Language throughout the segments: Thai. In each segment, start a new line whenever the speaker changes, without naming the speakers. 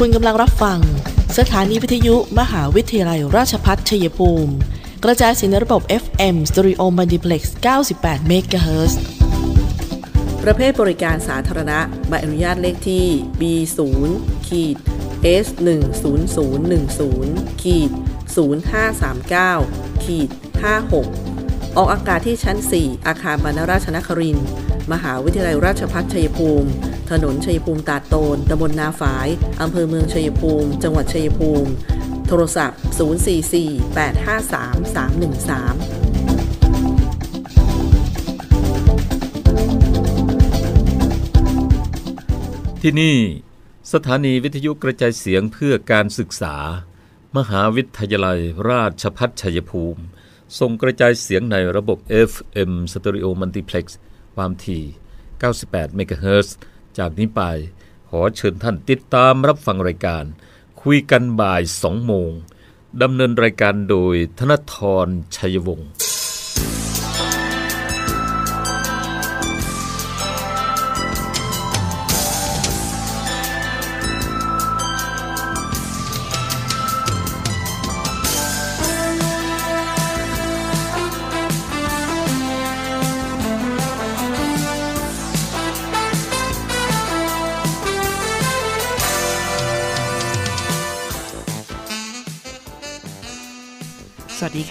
คุณกำลังรับฟัง สถานีวิทยุมหาวิทยาลัยราชพัฒชัยภูมิ กระจายสียงในระบบ FM Stereo Multiplex 98 MHz ประเภทบริการสาธารณะใบอนุญาตเลขที่ B0 ขีด S 1 0 0 1 0ขีด0539ขีด56 ออกอากาศที่ชั้น 4 อาคารบรรณราชนคริน มหาวิทยาลัยราชภัฏชัยภูมิ ถนนชัยภูมิตาโตนตำบลนาฝาย อำเภอเมืองชัยภูมิ จังหวัดชัยภูมิ โทรศัพท์ 044-853-313
ที่นี่ สถานีวิทยุกระจายเสียงเพื่อการศึกษา มหาวิทยาลัยราชพัฒชัยภูมิ ส่งกระจายเสียงในระบบ FM Stereo Multiplex ความถี่ 98 MHz จากนี้ไปขอเชิญท่านติดตามรับฟังรายการ คุยกันบ่ายสองโมงดำเนินรายการโดยธนทรชัยวงศ์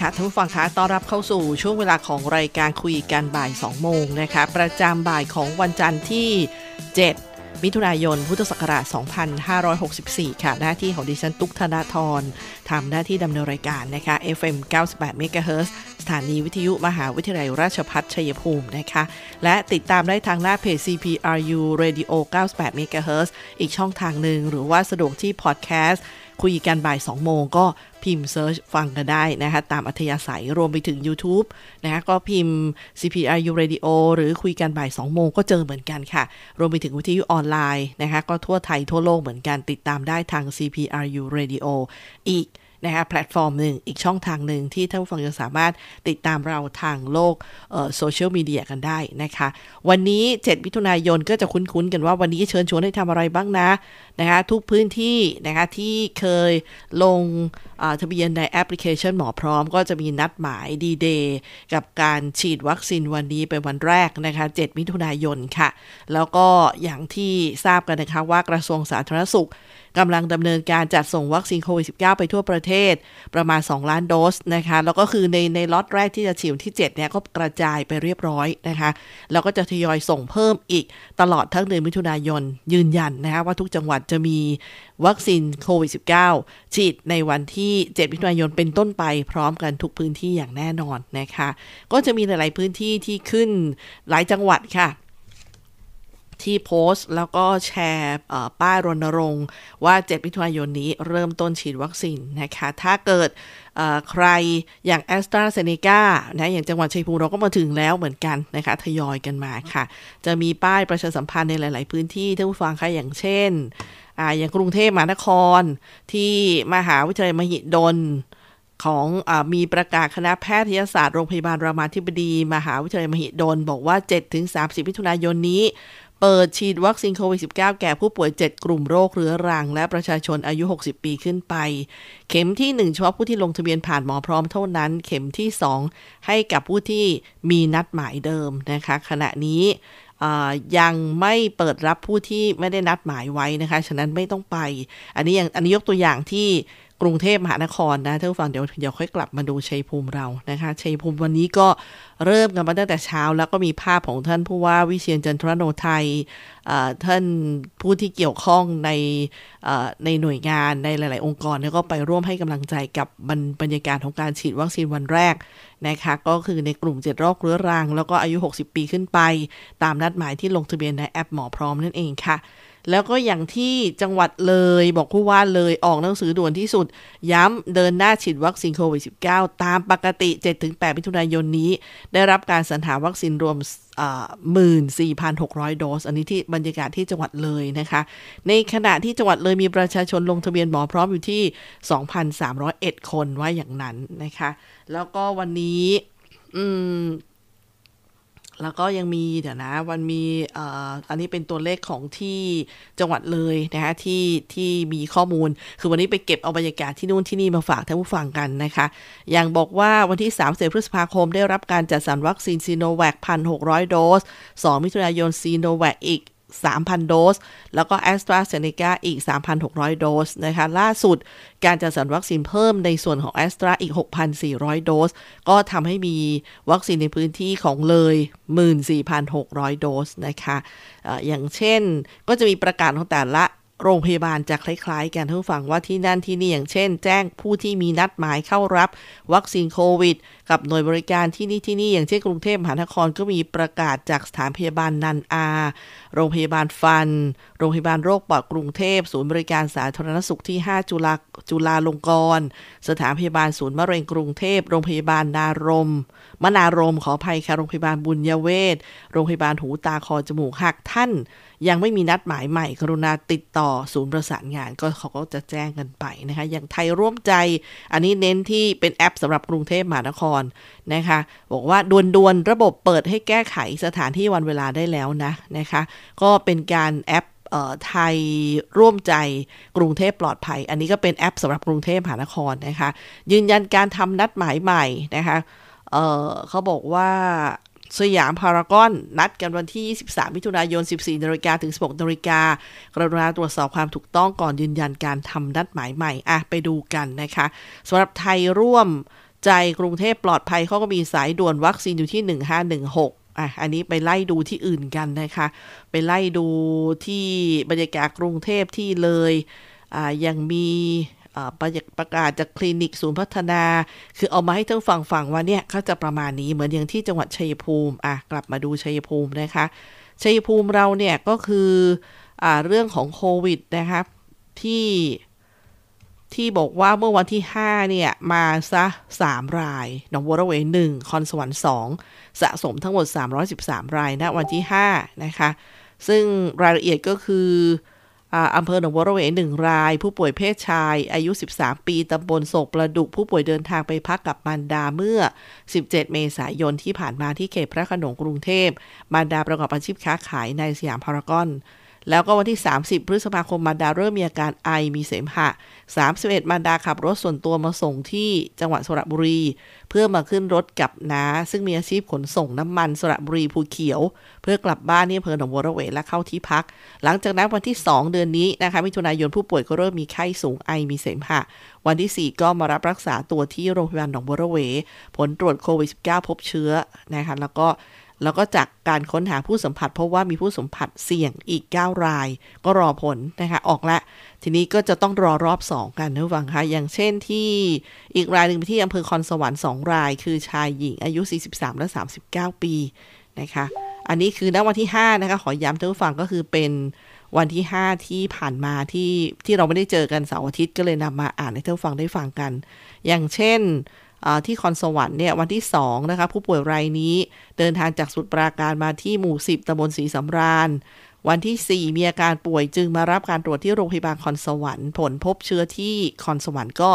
ค่ะท่านผู้ฟังคะต้อนรับเข้าสู่ช่วงเวลาของรายการคุยกันบ่าย 2 โมงนะคะ ประจำบ่ายของวันจันทร์ที่ 7 มิถุนายน พุทธศักราช 2564 ค่ะ หน้าที่ของดิฉันตุ๊กธนาธรทำหน้าที่ดำเนินรายการนะคะ FM 98 MHz สถานีวิทยุมหาวิทยาลัยราชพัฒชัยภูมินะคะ และติดตามได้ทางหน้าเพจ CPRU Radio 98 MHz อีกช่องทางหนึ่งหรือว่าสะดวกที่พอดแคสต์ คุยกันบ่าย 2 โมงก็พิมพ์ search ฟังกันได้นะคะตามอัธยาศัยรวมไปถึง YouTube นะคะก็พิมพ์ CPRU Radio หรือคุยกันบ่าย 2 โมงก็เจอเหมือนกันค่ะ รวมไปถึงวิทยุออนไลน์นะคะก็ทั่วไทยทั่วโลกเหมือนกันติดตามได้ทาง CPRU Radio อีก นะคะแพลตฟอร์มหนึ่งอีกช่องทางหนึ่งที่ท่านผู้ฟังจะสามารถติดตามเราทางโลกโซเชียลมีเดียกันได้นะคะ วันนี้ 7 มิถุนายนก็จะคุ้นๆกันว่าวันนี้เชิญชวนให้ทำอะไรบ้างนะนะคะทุกพื้นที่นะคะที่เคยลงทะเบียนในแอปพลิเคชันหมอพร้อม ก็จะมีนัดหมายดีเดย์กับการฉีดวัคซีนวันนี้เป็นวันแรกนะคะ 7 มิถุนายนค่ะ แล้วก็อย่างที่ทราบกันนะคะว่ากระทรวงสาธารณสุข กำลังดำเนินการจัดส่งวัคซีนโควิด -19 ไปทั่วประเทศประมาณ 2 ล้านโดสนะคะ แล้วก็คือในในล็อตแรกที่จะฉีดที่ 7 เนี่ย ก็กระจายไปเรียบร้อยนะคะ แล้วก็จะทยอยส่งเพิ่มอีกตลอดทั้งเดือนมิถุนายนยืนยันนะคะว่าทุกจังหวัดจะมีวัคซีนโควิด -19 ฉีดในวันที่ 7 มิถุนายนเป็นต้นไปพร้อมกันทุกพื้นที่อย่างแน่นอนนะคะ ก็จะมีหลาย ๆ พื้นที่ที่ขึ้นหลายจังหวัดค่ะ ที่โพสต์แล้วก็แชร์ป้ายรณรงค์ว่า 7 มิถุนายนนี้เริ่มต้นฉีดวัคซีนนะคะ ถ้าเกิดใครอย่างแอสตราเซเนกานะอย่างจังหวัดชัยภูมิเราก็มาถึงแล้วเหมือนกันนะคะทยอยกันมาค่ะ จะมีป้ายประชาสัมพันธ์ในหลาย ๆ พื้นที่ท่านผู้ฟังคะอย่างเช่นออย่างกรุงเทพมหานครที่มหาวิทยาลัยมหิดลของอมีประกาศคณะแพทยศาสตร์โรงพยาบาลรามาธิบดี มหาวิทยาลัยมหิดล บอกว่า 7-30มิถุนายนนี้ เปิดฉีดวัคซีนโควิด -19 แก่ผู้ป่วย 7 กลุ่มโรคเรื้อรัง และประชาชนอายุ 60 ปีขึ้นไป เข็มที่ 1 เฉพาะผู้ที่ลงทะเบียนผ่านหมอพร้อมเท่านั้น เข็มที่ 2 ให้กับผู้ที่มีนัดหมายเดิมนะคะ ขณะนี้ยังไม่เปิดรับผู้ที่ไม่ได้นัดหมายไว้นะคะ ฉะนั้นไม่ต้องไป อันนี้อย่างอันนี้ยกตัวอย่างที่ กรุงเทพมหานครนะท่านผู้ฟังเดี๋ยวเดี๋ยวค่อยกลับมาดูชัยภูมิเรานะคะชัยภูมิวันนี้ก็เริ่มกันมาตั้งแต่เช้า แล้วก็มีภาพของท่านผู้ว่าวิเชียนจันทรโนไทยท่านผู้ที่เกี่ยวข้องในในหน่วยงานในหลาย ๆ องค์กรแล้วก็ไปร่วมให้กำลังใจกับบรรยากาศของการฉีดวัคซีนวันแรกนะคะก็คือในกลุ่ม7โรคเรื้อรัง แล้วก็อายุ 60 ปีขึ้นไป ตามนัดหมายที่ลงทะเบียนในแอปหมอพร้อมนั่นเองค่ะ แล้วก็อย่างที่จังหวัดเลยบอกผู้ว่าเลยออกหนังสือด่วนที่สุด ย้ำเดินหน้าฉีดวัคซีนโควิด -19 ตามปกติ 7-8มิถุนายนนี้ ได้รับการสรรหาวัคซีนรวม14,600 โดส อันนี้ที่บรรยากาศที่จังหวัดเลยนะคะ ในขณะที่จังหวัดเลยมีประชาชนลงทะเบียนหมอพร้อมอยู่ที่ 2,301 คนว่าอย่างนั้นนะคะ แล้วก็วันนี้ อืม แล้วก็ยังมีเดี๋ยวนะวันมีอันนี้เป็นตัวเลขของที่จังหวัดเลยนะคะที่ที่มีข้อมูล คือวันนี้ไปเก็บเอาบรรยากาศที่นู่นที่นี่มาฝากท่านผู้ฟังกันนะคะ อย่างบอกว่าวันที่3เพฤษภาคมได้รับการจัดสรรวัคซีนซีโนแวค1,600โดส 2 มิถุนายนซีโนแวคอีก 3,000 โดส แล้วก็แอสตราเซเนกาอีก 3,600 โดสนะคะ ล่าสุดการจัดสรรวัคซีนเพิ่มในส่วนของแอสตราอีก 6,400 โดส ก็ทำให้มีวัคซีนในพื้นที่ของเลย 14,600 โดสนะคะอะอย่างเช่นก็จะมีประกาศของแต่ละ โรงพยาบาลจะคล้ายๆ กันท่านฟังว่าที่นั่นที่นี่อย่างเช่น แจ้งผู้ที่มีนัดหมายเข้ารับ วัคซีนโควิด กับหน่วยบริการที่นี่ที่นี่อย่างเช่นกรุงเทพมหานครก็มีประกาศจากสถานพยาบาลนันอา โรงพยาบาลฟัน โรงพยาบาลโรคปอดกรุงเทพศูนย์บริการสาธารณสุขที่ 5 จุฬาจุฬาลงกรณ์สถานพยาบาลศูนย์มะเร็งกรุงเทพโรงพยาบาลนารม มนารมขออภัยค่ะโรงพยาบาลบุญยเวศโรงพยาบาลหูตาคอจมูกหักท่าน ยังไม่มีนัดหมายใหม่กรุณาติดต่อศูนย์ประสานงานก็เขาก็จะแจ้งกันไปนะคะอย่างไทยร่วมใจ อันนี้เน้นที่เป็นแอปสำหรับกรุงเทพมหานครนะคะบอกว่าด่วนๆระบบเปิดให้แก้ไขสถานที่วันเวลาได้แล้วนะนะคะก็เป็นการแอปไทยร่วมใจกรุงเทพปลอดภัย อันนี้ก็เป็นแอปสำหรับกรุงเทพมหานครนะคะ ยืนยันการทำนัดหมายใหม่นะคะ เเขาบอกว่าสยามพารากอน นัดกันวันที่ 23 มิถุนายน 14นาฬิกาถึง 16นาฬิกากรุณาตรวจสอบความถูกต้องก่อนยืนยันการทำนัดหมายใหม่ อะ ไปดูกันนะคะสำหรับไทยร่วมใจกรุงเทพปลอดภัยเขาก็มีสายด่วนวัคซีนอยู่ที่ 1516อะ อันนี้ไปไล่ดูที่อื่นกันนะคะ ไปไล่ดูที่บรรยากาศกรุงเทพที่เลย อ่า ยังมี ประกาศจากคลินิกศูนย์พัฒนา คือเอามาให้ท่านฟังฟังว่าเนี่ยเขาจะประมาณนี้เหมือนอย่างที่จังหวัดชัยภูมิอะกลับมาดูชัยภูมินะคะชัยภูมิเราเนี่ยก็คืออเรื่องของโควิดนะครับที่ที่บอกว่าเมื่อวันที่ 5 เนี่ย มาซะ 3 รายหนองบัวระเวหนึ่งคอนสวรรค์2สะสมทั้งหมด 313 รายนะวันที่ 5 นะคะ ซึ่งรายละเอียดก็คือ อำเภอหนองบัวระเวหนึ่งราย ผู้ป่วยเพศชาย อายุ 13 ปีตำบลโศกประดุกผู้ป่วยเดินทางไปพักกับมารดาเมื่อ 17 เมษายนที่ผ่านมาที่เขตพระขนงกรุงเทพมารดาประกอบอาชีพค้าขายในสยามพารากอน แล้วก็วันที่ 30 พฤษภาคมมารดาเริ่มมีอาการไอมีเสมหะ 31 มารดาขับรถส่วนตัวมาส่งที่จังหวัดสระบุรี เพื่อมาขึ้นรถกับน้า ซึ่งมีอาชีพขนส่งน้ำมันสระบุรีภูเขียว เพื่อกลับบ้านที่อำเภอหนองบัวระเวและเข้าที่พัก หลังจากนั้นวันที่ 2 เดือนนี้นะคะมิถุนายนผู้ป่วยก็เริ่มมีไข้สูงไอมีเสมหะ วันที่ 4 ก็มารับรักษาตัวที่โรงพยาบาลหนองบัวระเว ผลตรวจโควิด -19 พบเชื้อนะคะแล้วก็ แล้วก็จากการค้นหาผู้สัมผัส เพบว่ามีผู้สัมผัสเสี่ยงอีก 9 ราย ก็รอผลนะคะ ออกละ ทีนี้ก็จะต้องรอรอบ 2 กันนะฟังคะอย่างเช่นที่อีกรายหนึ่งที่อำเภอคอนสวรรค์ 2 ราย คือชายหญิงอายุ 43 และ 39 ปีนะคะ อันนี้คือณวันที่ 5 นะคะ ขอย้ำท่านผู้ฟังก็คือเป็นวันที่ 5 ที่ผ่านมาที่ที่เราไม่ได้เจอกันเสาร์อาทิตย์ก็เลยนำมาอ่านให้ท่านฟังได้ฟังกัน อย่างเช่น ที่คอนสวรรค์เนี่ยวันที่2นะคะผู้ป่วยรายนี้เดินทางจากสุดปราการมาที่หมู่ 10ตำบลศรีสำราญ วันที่ 4 มีอาการป่วยจึงมารับการตรวจที่โรงพยาบาลคอนสวรรค์ ผลพบเชื้อที่คอนสวรรค์ก็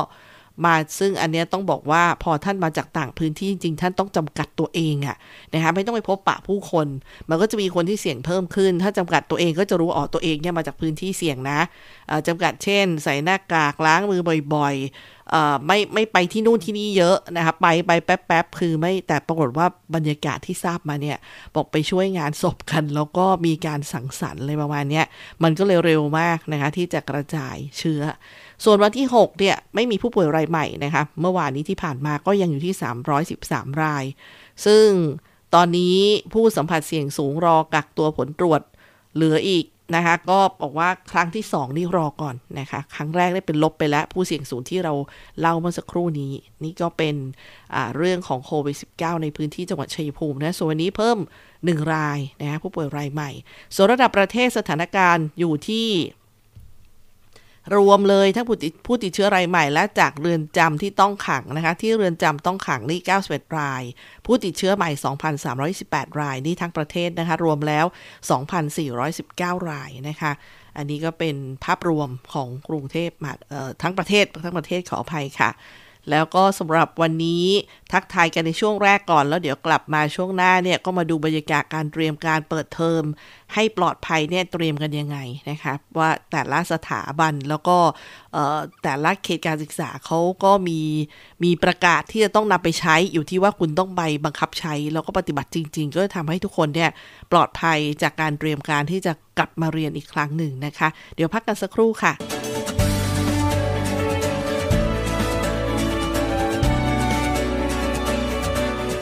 มาซึ่งอันนี้ต้องบอกว่าพอท่านมาจากต่างพื้นที่จริงท่านต้องจำกัดตัวเองอะนะคะไม่ต้องไปพบปะผู้คน มันก็จะมีคนที่เสี่ยงเพิ่มขึ้น ถ้าจำกัดตัวเองก็จะรู้อ๋อตัวเองเนี่ยมาจากพื้นที่เสี่ยงนะจำกัดเช่น ใส่หน้ากากล้างมือบ่อยๆไม่ไม่ไปที่นู่นที่นี่เยอะนะคะไปไปแป๊บๆคือไม่แต่ปรากฏว่าบรรยากาศที่ทราบมาเนี่ยบอกไปช่วยงานศพกัน แล้วก็มีการสังสรรค์อะไรประมาณนี้มันก็เลยเร็วมากนะคะที่จะกระจายเชื้อ ส่วนวันที่ 6 เนี่ย ไม่มีผู้ป่วยรายใหม่นะคะ เมื่อวานนี้ที่ผ่านมาก็ยังอยู่ที่ 313 ราย ซึ่งตอนนี้ผู้สัมผัสเสี่ยงสูงรอกักตัวผลตรวจเหลืออีกนะคะ ก็บอกว่าครั้งที่ 2 นี่รอก่อนนะคะ ครั้งแรกได้เป็นลบไปแล้ว ผู้เสี่ยงสูงที่เราเล่าเมื่อสักครู่นี้ นี่ก็เป็นเรื่องของโควิด -19 ในพื้นที่จังหวัดชัยภูมินะส่วนวันนี้เพิ่ม 1 รายนะคะผู้ป่วยรายใหม่ ส่วนระดับประเทศสถานการณ์อยู่ที่ รวมเลยทั้งผู้ติดผู้ติดเชื้อรายใหม่และจากเรือนจำที่ต้องขังนะคะ ที่เรือนจำต้องขังนี่91ราย ผู้ติดเชื้อใหม่ 2,318 รายนี่ทั้งประเทศนะคะ รวมแล้ว 2,419 รายนะคะ อันนี้ก็เป็นภาพรวมของกรุงเทพทั้งประเทศทั้งประเทศขออภัยค่ะ แล้วก็สำหรับวันนี้ทักทายกันในช่วงแรกก่อน แล้วเดี๋ยวกลับมาช่วงหน้าเนี่ยก็มาดูบรรยากาศการเตรียมการเปิดเทอม ให้ปลอดภัยเนี่ยเตรียมกันยังไงนะคะว่าแต่ละสถาบันแล้วก็แต่ละเขตการศึกษาเขาก็มีมีประกาศที่จะต้องนำไปใช้อยู่ที่ว่าคุณต้องไปบังคับใช้ แล้วก็ปฏิบัติจริง ๆ ก็จะทำให้ทุกคนเนี่ยปลอดภัยจากการเตรียมการที่จะกลับมาเรียนอีกครั้งหนึ่งนะคะ เดี๋ยวพักกันสักครู่ค่ะ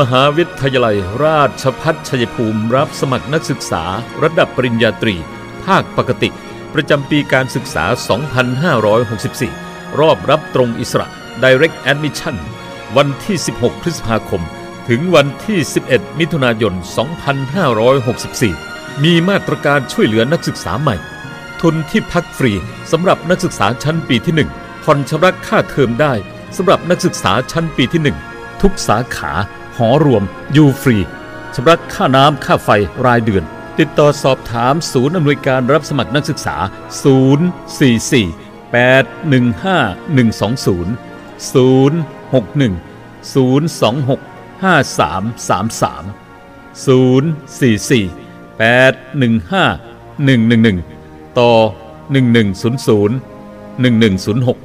มหาวิทยาลัยราชพัฒชัยภูมิรับสมัครนักศึกษาระดับปริญญาตรี ภาคปกติ ประจำปีการศึกษา 2564 รอบรับตรงอิสระ Direct Admission วันที่ 16 พฤษภาคม ถึงวันที่ 11 มิถุนายน 2564 มีมาตรการช่วยเหลือนักศึกษาใหม่ ทุนที่พักฟรีสำหรับนักศึกษาชั้นปีที่ 1 ผ่อนชำระค่าเทอมได้สำหรับนักศึกษาชั้นปีที่ 1 ทุกสาขา หอรวม อยู่ฟรีชำระค่าน้ำค่าไฟรายเดือน ติดต่อสอบถามศูนย์อำนวยการรับสมัครนักศึกษา 044 815 120 061 026 5333 044 815 111 ต่อ 1100 1106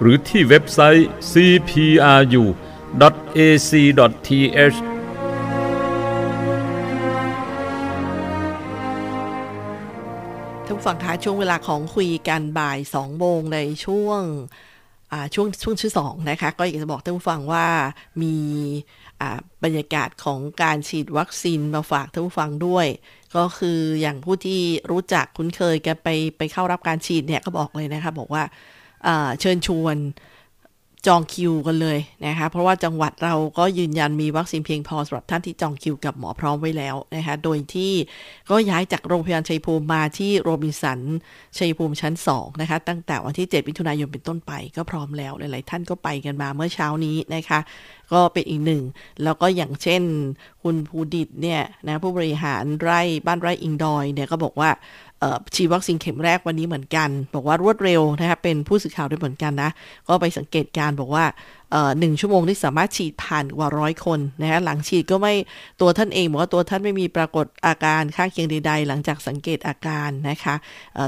หรือที่เว็บไซต์ cpru ac.th
ท่านฟังท้ายช่วงเวลาของคุยกันบ่าย2โมงในช่วงช่วงช่วงชื่อสองนะคะ ก็อยากจะบอกท่านผู้ฟังว่ามีบรรยากาศของการฉีดวัคซีนมาฝากท่านผู้ฟังด้วย ก็คืออย่างผู้ที่รู้จักคุ้นเคยกันไปไปเข้ารับการฉีดเนี่ยก็บอกเลยนะคะ บอกว่าเชิญชวน จองคิวกันเลยนะคะ เพราะว่าจังหวัดเราก็ยืนยันมีวัคซีนเพียงพอสำหรับท่านที่จองคิวกับหมอพร้อมไว้แล้วนะคะ โดยที่ก็ย้ายจากโรงพยาบาลชัยภูมิมาที่โรบินสันชัยภูมิชั้น 2 นะคะ ตั้งแต่วันที่ 7 มิถุนายนเป็นต้นไปก็พร้อมแล้ว หลาย ๆ ท่านก็ไปกันมาเมื่อเช้านี้นะคะ ก็เป็นอีกหนึ่ง แล้วก็อย่างเช่น คุณภูดิตเนี่ยนะผู้บริหารไร่บ้านไร่อิงดอยเนี่ยก็บอกว่า ฉีดวัคซีนเข็มแรกวันนี้เหมือนกัน บอกว่ารวดเร็วนะคะเป็นผู้สื่อข่าวด้วยเหมือนกันนะ ก็ไปสังเกตการบอกว่า หนึ่งชั่วโมงที่สามารถฉีดผ่านกว่าร้อยคนนะคะหลังฉีดก็ไม่ตัวท่านเองบอกว่าตัวท่านไม่มีปรากฏอาการข้างเคียงใด ๆ หลังจากสังเกตอาการนะคะ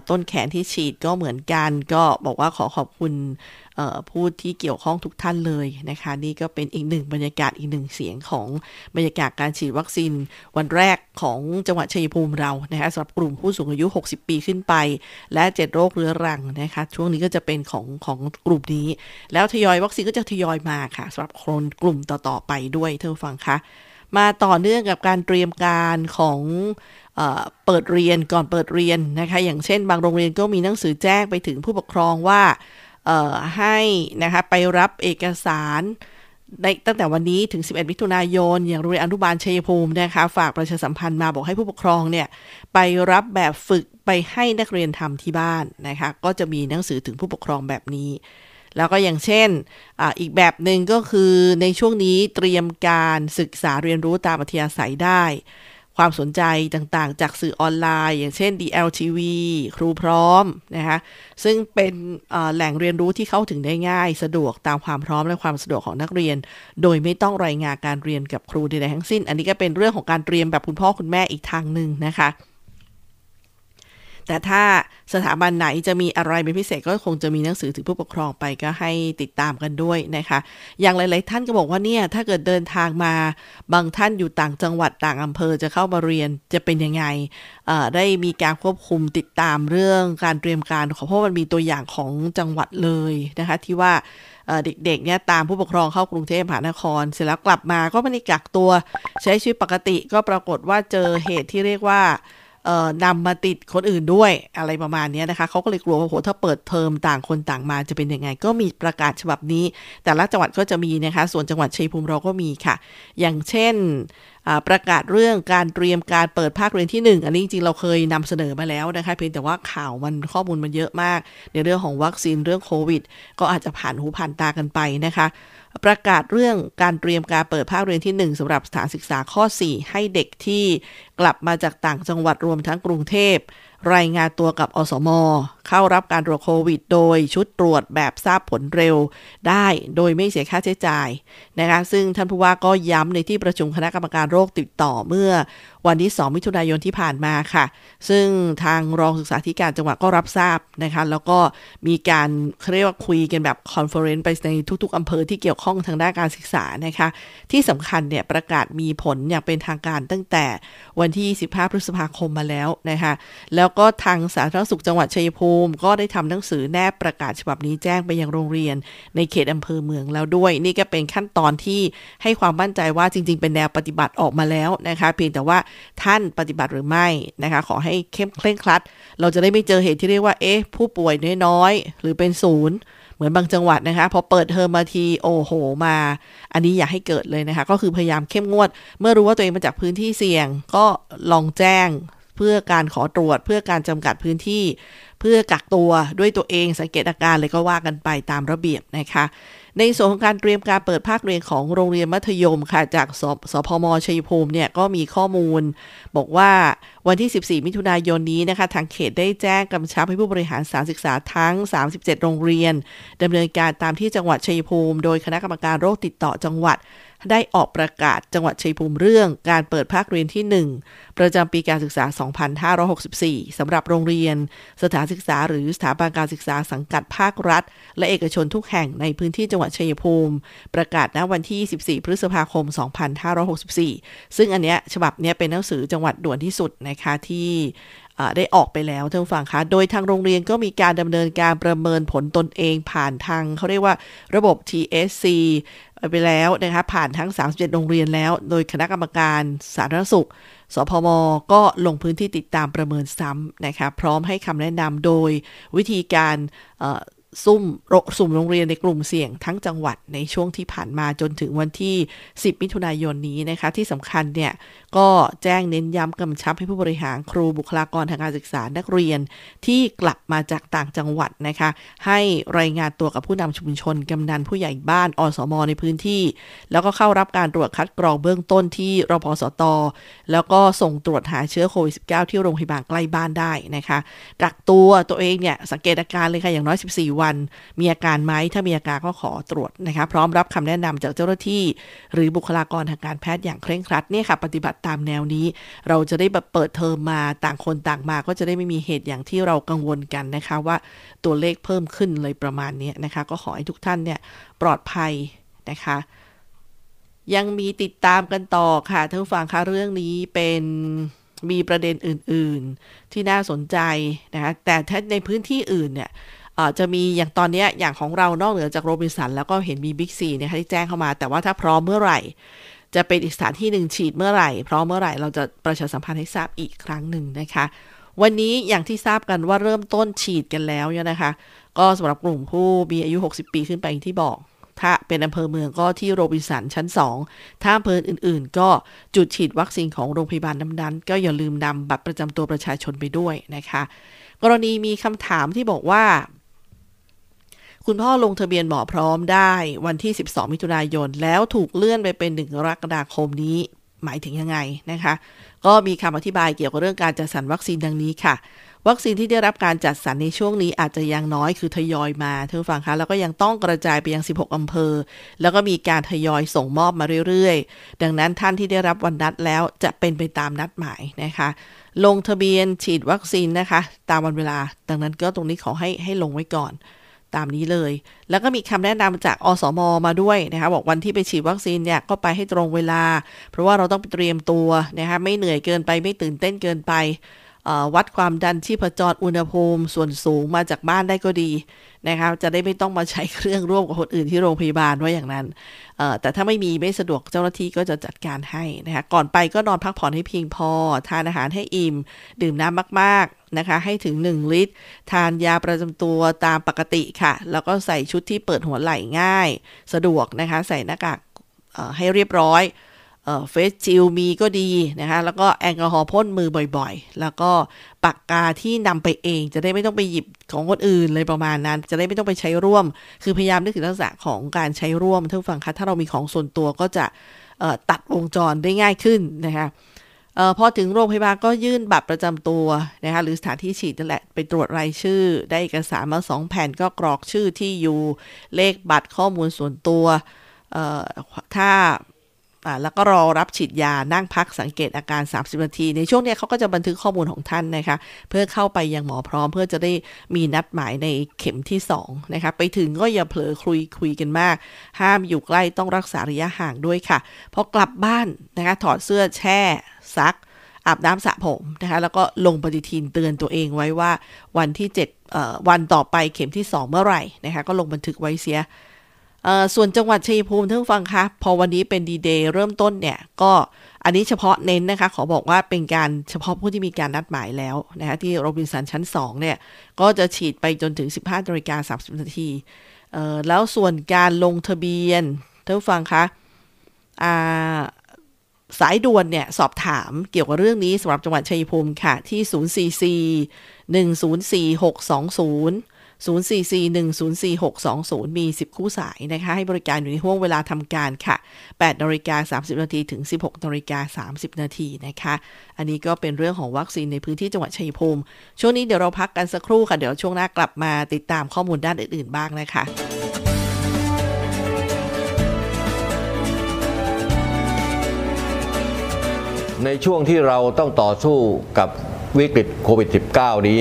ต้นแขนที่ฉีดก็เหมือนกัน ก็บอกว่าขอขอบคุณผู้ที่เกี่ยวข้องทุกท่านเลยนะคะ นี่ก็เป็นอีกหนึ่งบรรยากาศอีกหนึ่งเสียงของบรรยากาศการฉีดวัคซีนวันแรกของจังหวัดชัยภูมิเรานะคะสำหรับกลุ่มผู้สูงอายุ 60 ปีขึ้นไป และ 7 โรคเรื้อรังนะคะช่วงนี้ก็จะเป็นของของกลุ่มนี้ แล้วทยอยวัคซีนก็จะทยอยมาค่ะสำหรับคนกลุ่มต่อๆไปด้วยเท่าฟังคะมาต่อเนื่องกับการเตรียมการของเปิดเรียนก่อนเปิดเรียนนะคะ อย่างเช่น บางโรงเรียนก็มีหนังสือแจ้งไปถึงผู้ปกครองว่าให้นะคะไปรับเอกสารในตั้งแต่วันนี้ถึง 11 มิถุนายน อย่างโรงเรียนอนุบาลชัยภูมินะคะ ฝากประชาสัมพันธ์มาบอกให้ผู้ปกครองเนี่ย ไปรับแบบฝึกไปให้นักเรียนทำที่บ้านนะคะ ก็จะมีหนังสือถึงผู้ปกครองแบบนี้ แล้วก็อย่างเช่นออีกแบบหนึ่งก็คือในช่วงนี้เตรียมการศึกษาเรียนรู้ตามอัธยาศัยได้ ความสนใจต่างๆ จากสื่อออนไลน์ อย่างเช่น DLTV ครูพร้อมนะคะซึ่งเป็นแหล่งเรียนรู้ที่เข้าถึงได้ง่าย สะดวกตามความพร้อมและความสะดวกของนักเรียน โดยไม่ต้องรายงานการเรียนกับครูใดๆทั้งสิ้น อันนี้ก็เป็นเรื่องของการเตรียมแบบคุณพ่อคุณแม่อีกทางหนึ่งนะคะ แต่ถ้าสถาบันไหนจะมีอะไรเป็นพิเศษก็คงจะมีหนังสือถึงผู้ปกครองไปก็ให้ติดตามกันด้วยนะคะ อย่างหลาย ๆ ท่านก็บอกว่าเนี่ยถ้าเกิดเดินทางมา บางท่านอยู่ต่างจังหวัดต่างอำเภอจะเข้ามาเรียนจะเป็นยังไงได้มีการควบคุมติดตามเรื่องการเตรียมการเพราะมันมีตัวอย่างของจังหวัดเลยนะคะ ที่ว่าเด็กๆเนี่ยตามผู้ปกครองเข้ากรุงเทพมหานคร เสร็จแล้วกลับมาก็ไม่ได้กักตัว ใช้ชีวิตปกติก็ปรากฏว่าเจอเหตุที่เรียกว่า นำมาติดคนอื่นด้วยอะไรประมาณนี้นะคะเขาก็เลยกลัวว่าโหถ้าเปิดเทอมต่างคนต่างมาจะเป็นยังไง ก็มีประกาศฉบับนี้ แต่ละจังหวัดก็จะมีนะคะ ส่วนจังหวัดชัยภูมิเราก็มีค่ะ อย่างเช่นประกาศเรื่องการเตรียมการเปิดภาคเรียนที่ 1 อันนี้จริงๆเราเคยนำเสนอมาแล้วนะคะเพียงแต่ว่าข่าวมันข้อมูลมันเยอะมาก ในเรื่องของวัคซีนเรื่องโควิด ก็อาจจะผ่านหูผ่านตากันไปนะคะ ประกาศเรื่องการเตรียมการเปิดภาคเรียนที่ 1สำหรับสถานศึกษาข้อ 4 ให้เด็กที่กลับมาจากต่างจังหวัดรวมทั้งกรุงเทพ รายงานตัวกับอสม เข้ารับการตรวจโควิด โดยชุดตรวจแบบทราบผลเร็วได้โดยไม่เสียค่าใช้จ่ายนะคะซึ่งท่านผู้ว่าก็ย้ำในที่ประชุมคณะกรรมการโรคติดต่อเมื่อวันที่ 2 มิถุนายนที่ผ่านมาค่ะ ซึ่งทางรองศึกษาธิการจังหวัดก็รับทราบนะคะแล้วก็มีการเรียกว่าคุยกันแบบ conference ไปในทุกๆอำเภอที่เกี่ยวข้องทางด้านการศึกษานะคะ ที่สำคัญเนี่ยประกาศมีผลอย่างเป็นทางการตั้งแต่วันที่ 15 พฤษภาคมมาแล้วนะคะแล้วก็ทางสาธารณสุขจังหวัดชัยภูมิก็ได้ทำหนังสือแนบประกาศฉบับนี้แจ้งไปยังโรงเรียน ในเขตอำเภอเมืองแล้วด้วย นี่ก็เป็นขั้นตอนที่ให้ความมั่นใจว่าจริง ๆ เป็นแนวปฏิบัติออกมาแล้วนะคะ เพียงแต่ว่าท่านปฏิบัติหรือไม่นะคะ ขอให้เข้มเคร่งครัด เราจะได้ไม่เจอเหตุที่เรียกว่าเอ๊ะผู้ป่วยน้อยๆหรือเป็นศูนย์เหมือนบางจังหวัดนะคะ พอเปิดเทอมมาทีโอ้โหมา อันนี้อย่าให้เกิดเลยนะคะ ก็คือพยายามเข้มงวด เมื่อรู้ว่าตัวเองมาจากพื้นที่เสี่ยง ก็ลองแจ้ง เพื่อการขอตรวจ เพื่อการจำกัดพื้นที่ เพื่อกักตัวด้วยตัวเองสังเกตอาการเลยก็ว่ากันไปตามระเบียบนะคะ ในส่วนของการเตรียมการเปิดภาคเรียนของโรงเรียนมัธยมค่ะจากสสพมชัยภูมิเนี่ยก็มีข้อมูล บอกว่าวันที่ 14 มิถุนายนนี้นะคะทางเขตได้แจ้งกำชับให้ผู้บริหารสถานศึกษาทั้ง 37 โรงเรียนดำเนินการตามที่จังหวัดชัยภูมิ โดยคณะกรรมการโรคติดต่อจังหวัด ได้ออกประกาศจังหวัดชัยภูมิเรื่องการเปิดภาคเรียนที่ 1 ประจำปีการศึกษา 2564 สำหรับโรงเรียน สถานศึกษาหรือสถาบันการศึกษาสังกัดภาครัฐ และเอกชนทุกแห่งในพื้นที่จังหวัดชัยภูมิ ประกาศณวันที่ 24 พฤษภาคม 2564 ซึ่งอันเนี้ยฉบับเนี้ยเป็นหนังสือจังหวัดด่วนที่สุดนะคะที่ได้ออกไปแล้วท่านฟังคะ โดยทางโรงเรียนก็มีการดำเนินการประเมินผลตนเองผ่านทางเขาเรียกว่าระบบ TSC ไปแล้วนะคะผ่านทั้ง 37 โรงเรียนแล้ว โดยคณะกรรมการสาธารณสุข สพม ก็ลงพื้นที่ติดตามประเมินซ้ำนะคะพร้อมให้คำแนะนำโดยวิธีการ ซุ่มสุ่มโรงเรียนในกลุ่มเสี่ยงทั้งจังหวัดในช่วงที่ผ่านมาจนถึงวันที่ 10 มิถุนายนนี้นะคะ ที่สำคัญเนี่ยก็แจ้งเน้นย้ำกำชับให้ผู้บริหารครูบุคลากรทางการศึกษานักเรียน ที่กลับมาจากต่างจังหวัดนะคะ ให้รายงานตัวกับผู้นำชุมชนกำนันผู้ใหญ่บ้านอสมในพื้นที่ แล้วก็เข้ารับการตรวจคัดกรองเบื้องต้นที่รพสต แล้วก็ส่งตรวจหาเชื้อโควิด -19 ที่โรงพยาบาลใกล้บ้านได้นะคะกักตัวตัวเองเนี่ยสังเกตอาการเลยค่ะอย่างน้อย 14วัน มีอาการไหมถ้ามีอาการก็ขอตรวจนะคะพร้อมรับคำแนะนำจากเจ้าหน้าที่ หรือบุคลากรทางการแพทย์อย่างเคร่งครัดเนี่ยค่ะปฏิบัติตามแนวนี้ เราจะได้แบบเปิดเทอมมาต่างคนต่างมาก็จะได้ไม่มีเหตุอย่างที่เรากังวลกันนะคะว่าตัวเลขเพิ่มขึ้นเลยประมาณนี้นะคะ ก็ขอให้ทุกท่านเนี่ยปลอดภัยนะคะยังมีติดตามกันต่อค่ะท่านฟังคะเรื่องนี้เป็นมีประเด็นอื่น ๆ ที่น่าสนใจนะคะแต่ถ้าในพื้นที่อื่นเนี่ย จะมีอย่างตอนนี้อย่างของเรานอกเหนือจากโรบินสันแล้วก็เห็นมีบิ๊กซีเนี่ยที่แจ้งเข้ามา แต่ว่าถ้าพร้อมเมื่อไหร่ จะเป็นอีกสถานที่หนึ่งฉีดเมื่อไหร่พร้อมเมื่อไหร่เราจะประชาสัมพันธ์ให้ทราบอีกครั้งหนึ่งนะคะ วันนี้อย่างที่ทราบกันว่าเริ่มต้นฉีดกันแล้วเนี่ยนะคะ ก็สำหรับกลุ่มผู้มีอายุ 60 ปีขึ้นไปที่บอกถ้าเป็นอำเภอเมืองก็ที่โรบินสันชั้น 2 ถ้าอำเภออื่น ๆ ก็จุดฉีดวัคซีนของโรงพยาบาลนั้นๆ ก็อย่าลืมนำบัตรประจำตัวประชาชนไปด้วยนะคะ กรณีมีคำถามที่บอกว่า คุณพ่อลงทะเบียนหมอพร้อมได้วันที่ 12 มิถุนายน แล้วถูกเลื่อนไปเป็น1กรกฎาคมนี้ หมายถึงยังไงนะคะ ก็มีคำอธิบายเกี่ยวกับเรื่องการจัดสรรวัคซีนดังนี้ค่ะ วัคซีนที่ได้รับการจัดสรรในช่วงนี้อาจจะยังน้อยคือทยอยมาท่านฟังคะแล้วก็ยังต้องกระจายไปยัง 16 อำเภอ แล้วก็มีการทยอยส่งมอบมาเรื่อยๆ ดังนั้นท่านที่ได้รับวันนัดแล้วจะเป็นไปตามนัดหมายนะคะลงทะเบียนฉีดวัคซีนนะคะ ตามวันเวลา ดังนั้นก็ตรงนี้ขอให้ให้ลงไว้ก่อน ตามนี้เลย แล้วก็มีคำแนะนำจากอสมมาด้วยนะคะบอกวันที่ไปฉีดวัคซีนเนี่ยก็ไปให้ตรงเวลา เพราะว่าเราต้องเตรียมตัวนะคะไม่เหนื่อยเกินไปไม่ตื่นเต้นเกินไปวัดความดันที่ผจรอุณหภูมิ ส่วนสูงมาจากบ้านได้ก็ดีนะคะจะได้ไม่ต้องมาใช้เครื่องร่วมกับคนอื่นที่โรงพยาบาลว่าอย่างนั้น แต่ถ้าไม่มีไม่สะดวกเจ้าหน้าที่ก็จะจัดการให้นะคะก่อนไปก็นอนพักผ่อนให้เพียงพอ ทานอาหารให้อิ่ม ดื่มน้ำมากๆ นะคะ ให้ถึง 1 ลิตร ทานยาประจำตัวตามปกติค่ะ แล้วก็ใส่ชุดที่เปิดหัวไหล่ง่าย สะดวกนะคะ ใส่หน้ากากให้เรียบร้อยเฟสจิลมีก็ดีนะคะ แล้วก็แอลกอฮอล์พ่นมือบ่อยๆ แล้วก็ปากกาที่นำไปเองจะได้ไม่ต้องไปหยิบของคนอื่นเลยประมาณนั้น จะได้ไม่ต้องไปใช้ร่วม คือพยายามนึกถึงลักษณะของการใช้ร่วมท่านฟังคะถ้าเรามีของส่วนตัวก็จะตัดวงจรได้ง่ายขึ้นนะคะ ออพอถึงโรงพยาบาลก็ยื่นบัตรประจำตัวนะคะหรือสถานที่ฉีดนั่นแหละไปตรวจรายชื่อ ได้เอกสารมาสองแผ่นก็กรอกชื่อที่อยู่เลขบัตรข้อมูลส่วนตัวถ้า แล้วก็รอรับฉีดยานั่งพักสังเกตอาการ 30 นาที ในช่วงนี้เขาก็จะบันทึกข้อมูลของท่านนะคะ เพื่อเข้าไปยังหมอพร้อม เพื่อจะได้มีนัดหมายในเข็มที่2นะคะไปถึงก็อย่าเผลอคุยคุยกันมาก ห้ามอยู่ใกล้ต้องรักษาระยะห่างด้วยค่ะพอกลับบ้านนะคะถอดเสื้อแช่ซักอาบน้ำสระผมนะคะแล้วก็ลงปฏิทินเตือนตัวเองไว้ว่าวันที่7วันต่อไปเข็มที่ 2 เมื่อไหร่นะคะก็ลงบันทึกไว้เสีย ส่วนจังหวัดชัยภูมิท่านฟังคะพอวันนี้เป็นดีเดย์เริ่มต้นเนี่ย ก็อันนี้เฉพาะเน้นนะคะ ขอบอกว่าเป็นการเฉพาะผู้ที่มีการนัดหมายแล้วนะคะที่โรบินสันชั้น 2 เนี่ย ก็จะฉีดไปจนถึง 15นาฬิกา30นาทีแล้วส่วนการลงทะเบียนท่านฟังคะสายด่วนเนี่ย สอบถามเกี่ยวกับเรื่องนี้สำหรับจังหวัดชัยภูมิค่ะ ที่ 044 104 620 044104620 มี 10 คู่สายนะคะ ให้บริการอยู่ในห่วงเวลาทำการค่ะ8นาฬิกา30 นาทีถึง 16นาฬิกา30 นาทีนะคะ อันนี้ก็เป็นเรื่องของวัคซีนในพื้นที่จังหวัดชัยภูมิ ช่วงนี้เดี๋ยวเราพักกันสักครู่ค่ะ เดี๋ยวช่วงหน้ากลับมาติดตามข้อมูลด้านอื่นๆบ้างนะคะ
ในช่วงที่เราต้องต่อสู้กับวิกฤตโควิด -19 นี้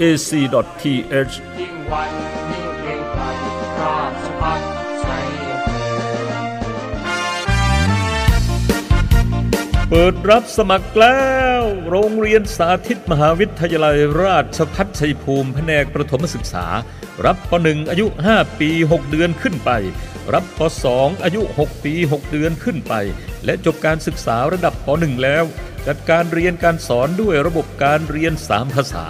.ac.th
ยิ่งวันยิ่งเกรงไกราชพัฒชัย
เปิดรับสมัครแล้ว โรงเรียนสาธิตมหาวิทยาลัยราชพัฒชัยภูมิแผนกประถมศึกษา รับป .1 อายุ 5 ปี 6 เดือนขึ้นไป รับป .2 อายุ 6 ปี 6 เดือนขึ้นไป และจบการศึกษาระดับป .1 แล้ว จัดการเรียนการสอนด้วยระบบการเรียน 3 ภาษา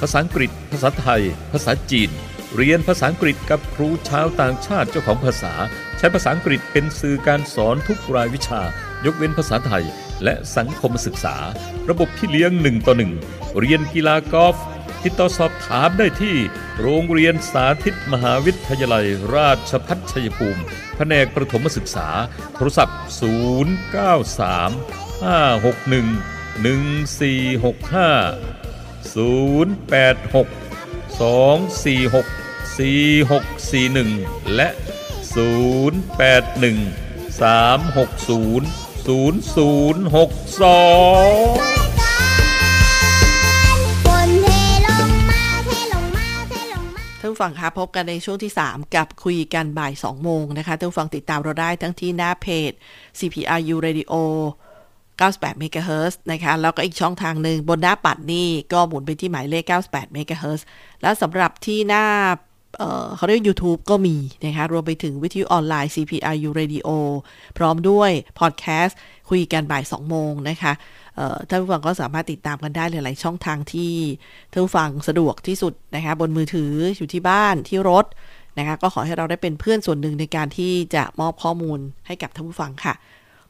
ภาษาอังกฤษ ภาษาไทย ภาษาจีน เรียนภาษาอังกฤษกับครูชาวต่างชาติเจ้าของภาษา ใช้ภาษาอังกฤษเป็นสื่อการสอนทุกรายวิชา ยกเว้นภาษาไทย และสังคมศึกษา ระบบพี่เลี้ยงหนึ่งต่อหนึ่งเรียนกีฬากอล์ฟติดต่อสอบถามได้ที่ โรงเรียนสาธิตมหาวิทยาลัย ราชพัฒชัยภูมิ แผนกประถมศึกษา โทรศัพท์ 093 561 1465 086 246 4641 และ 081 360 0062
ท่า
นผู้ฟังคะพบกันในช่วงที่ 3 กับคุยกันบ่าย 2 โมงนะคะท่านผู้ฟังติดตามเราได้ทั้งที่หน้าเพจ CPRU Radio 98 MHz นะคะแล้วก็อีกช่องทางหนึ่งบนหน้าปัดนี่ก็หมุนไปที่หมายเลข 98 MHz แล้วสำหรับที่หน้าเขาเรียก YouTube ก็มีนะคะรวมไปถึงวิทยุออนไลน์ CPRU Radio พร้อมด้วยพอดแคสต์คุยกันบ่าย 2 โมงนะคะท่านผู้ฟังก็สามารถติดตามกันได้หลาย ๆ ช่องทางที่ท่านผู้ฟังสะดวกที่สุดนะคะบนมือถืออยู่ที่บ้านที่รถนะคะก็ขอให้เราได้เป็นเพื่อนส่วนหนึ่งในการที่จะมอบข้อมูลให้กับท่านผู้ฟังค่ะ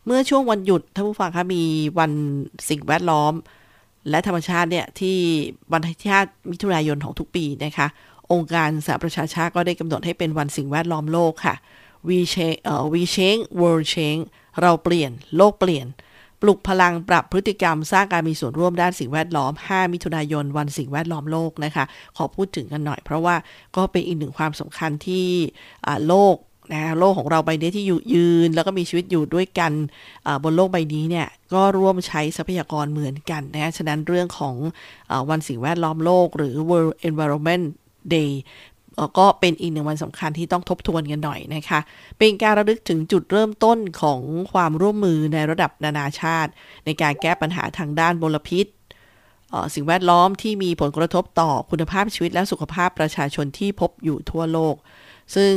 เมื่อช่วงวันหยุดท่านผู้ฟังคะมีวันสิ่งแวดล้อม และธรรมชาติเนี่ยที่วันที่5มิถุนายนของทุกปีนะคะ องค์การสหประชาชาติก็ได้กำหนดให้เป็นวันสิ่งแวดล้อมโลกค่ะ We change เอ่อ We change World change เราเปลี่ยนโลกเปลี่ยน ปลุกพลังปรับพฤติกรรม สร้างการมีส่วนร่วมด้านสิ่งแวดล้อม 5 มิถุนายน วันสิ่งแวดล้อมโลกนะคะ ขอพูดถึงกันหน่อย เพราะว่าก็เป็นอีกหนึ่งความสำคัญที่โลก นะโลกของเราใบนี้ที่อยู่ยืน แล้วก็มีชีวิตอยู่ด้วยกันบนโลกใบนี้เนี่ยก็ร่วมใช้ทรัพยากรเหมือนกันนะฉะนั้นเรื่องของอวันสิ่งแวดล้อมโลก หรือ World Environment Day ก็เป็นอีกหนึ่งวันสำคัญที่ต้องทบทวนกันหน่อยนะคะ เป็นการระลึกถึงจุดเริ่มต้นของความร่วมมือในระดับนานาชาติ ในการแก้ปัญหาทางด้านมลพิษสิ่งแวดล้อมที่มีผลกระทบต่อคุณภาพชีวิตและสุขภาพประชาชนที่พบอยู่ทั่วโลก ซึ่ง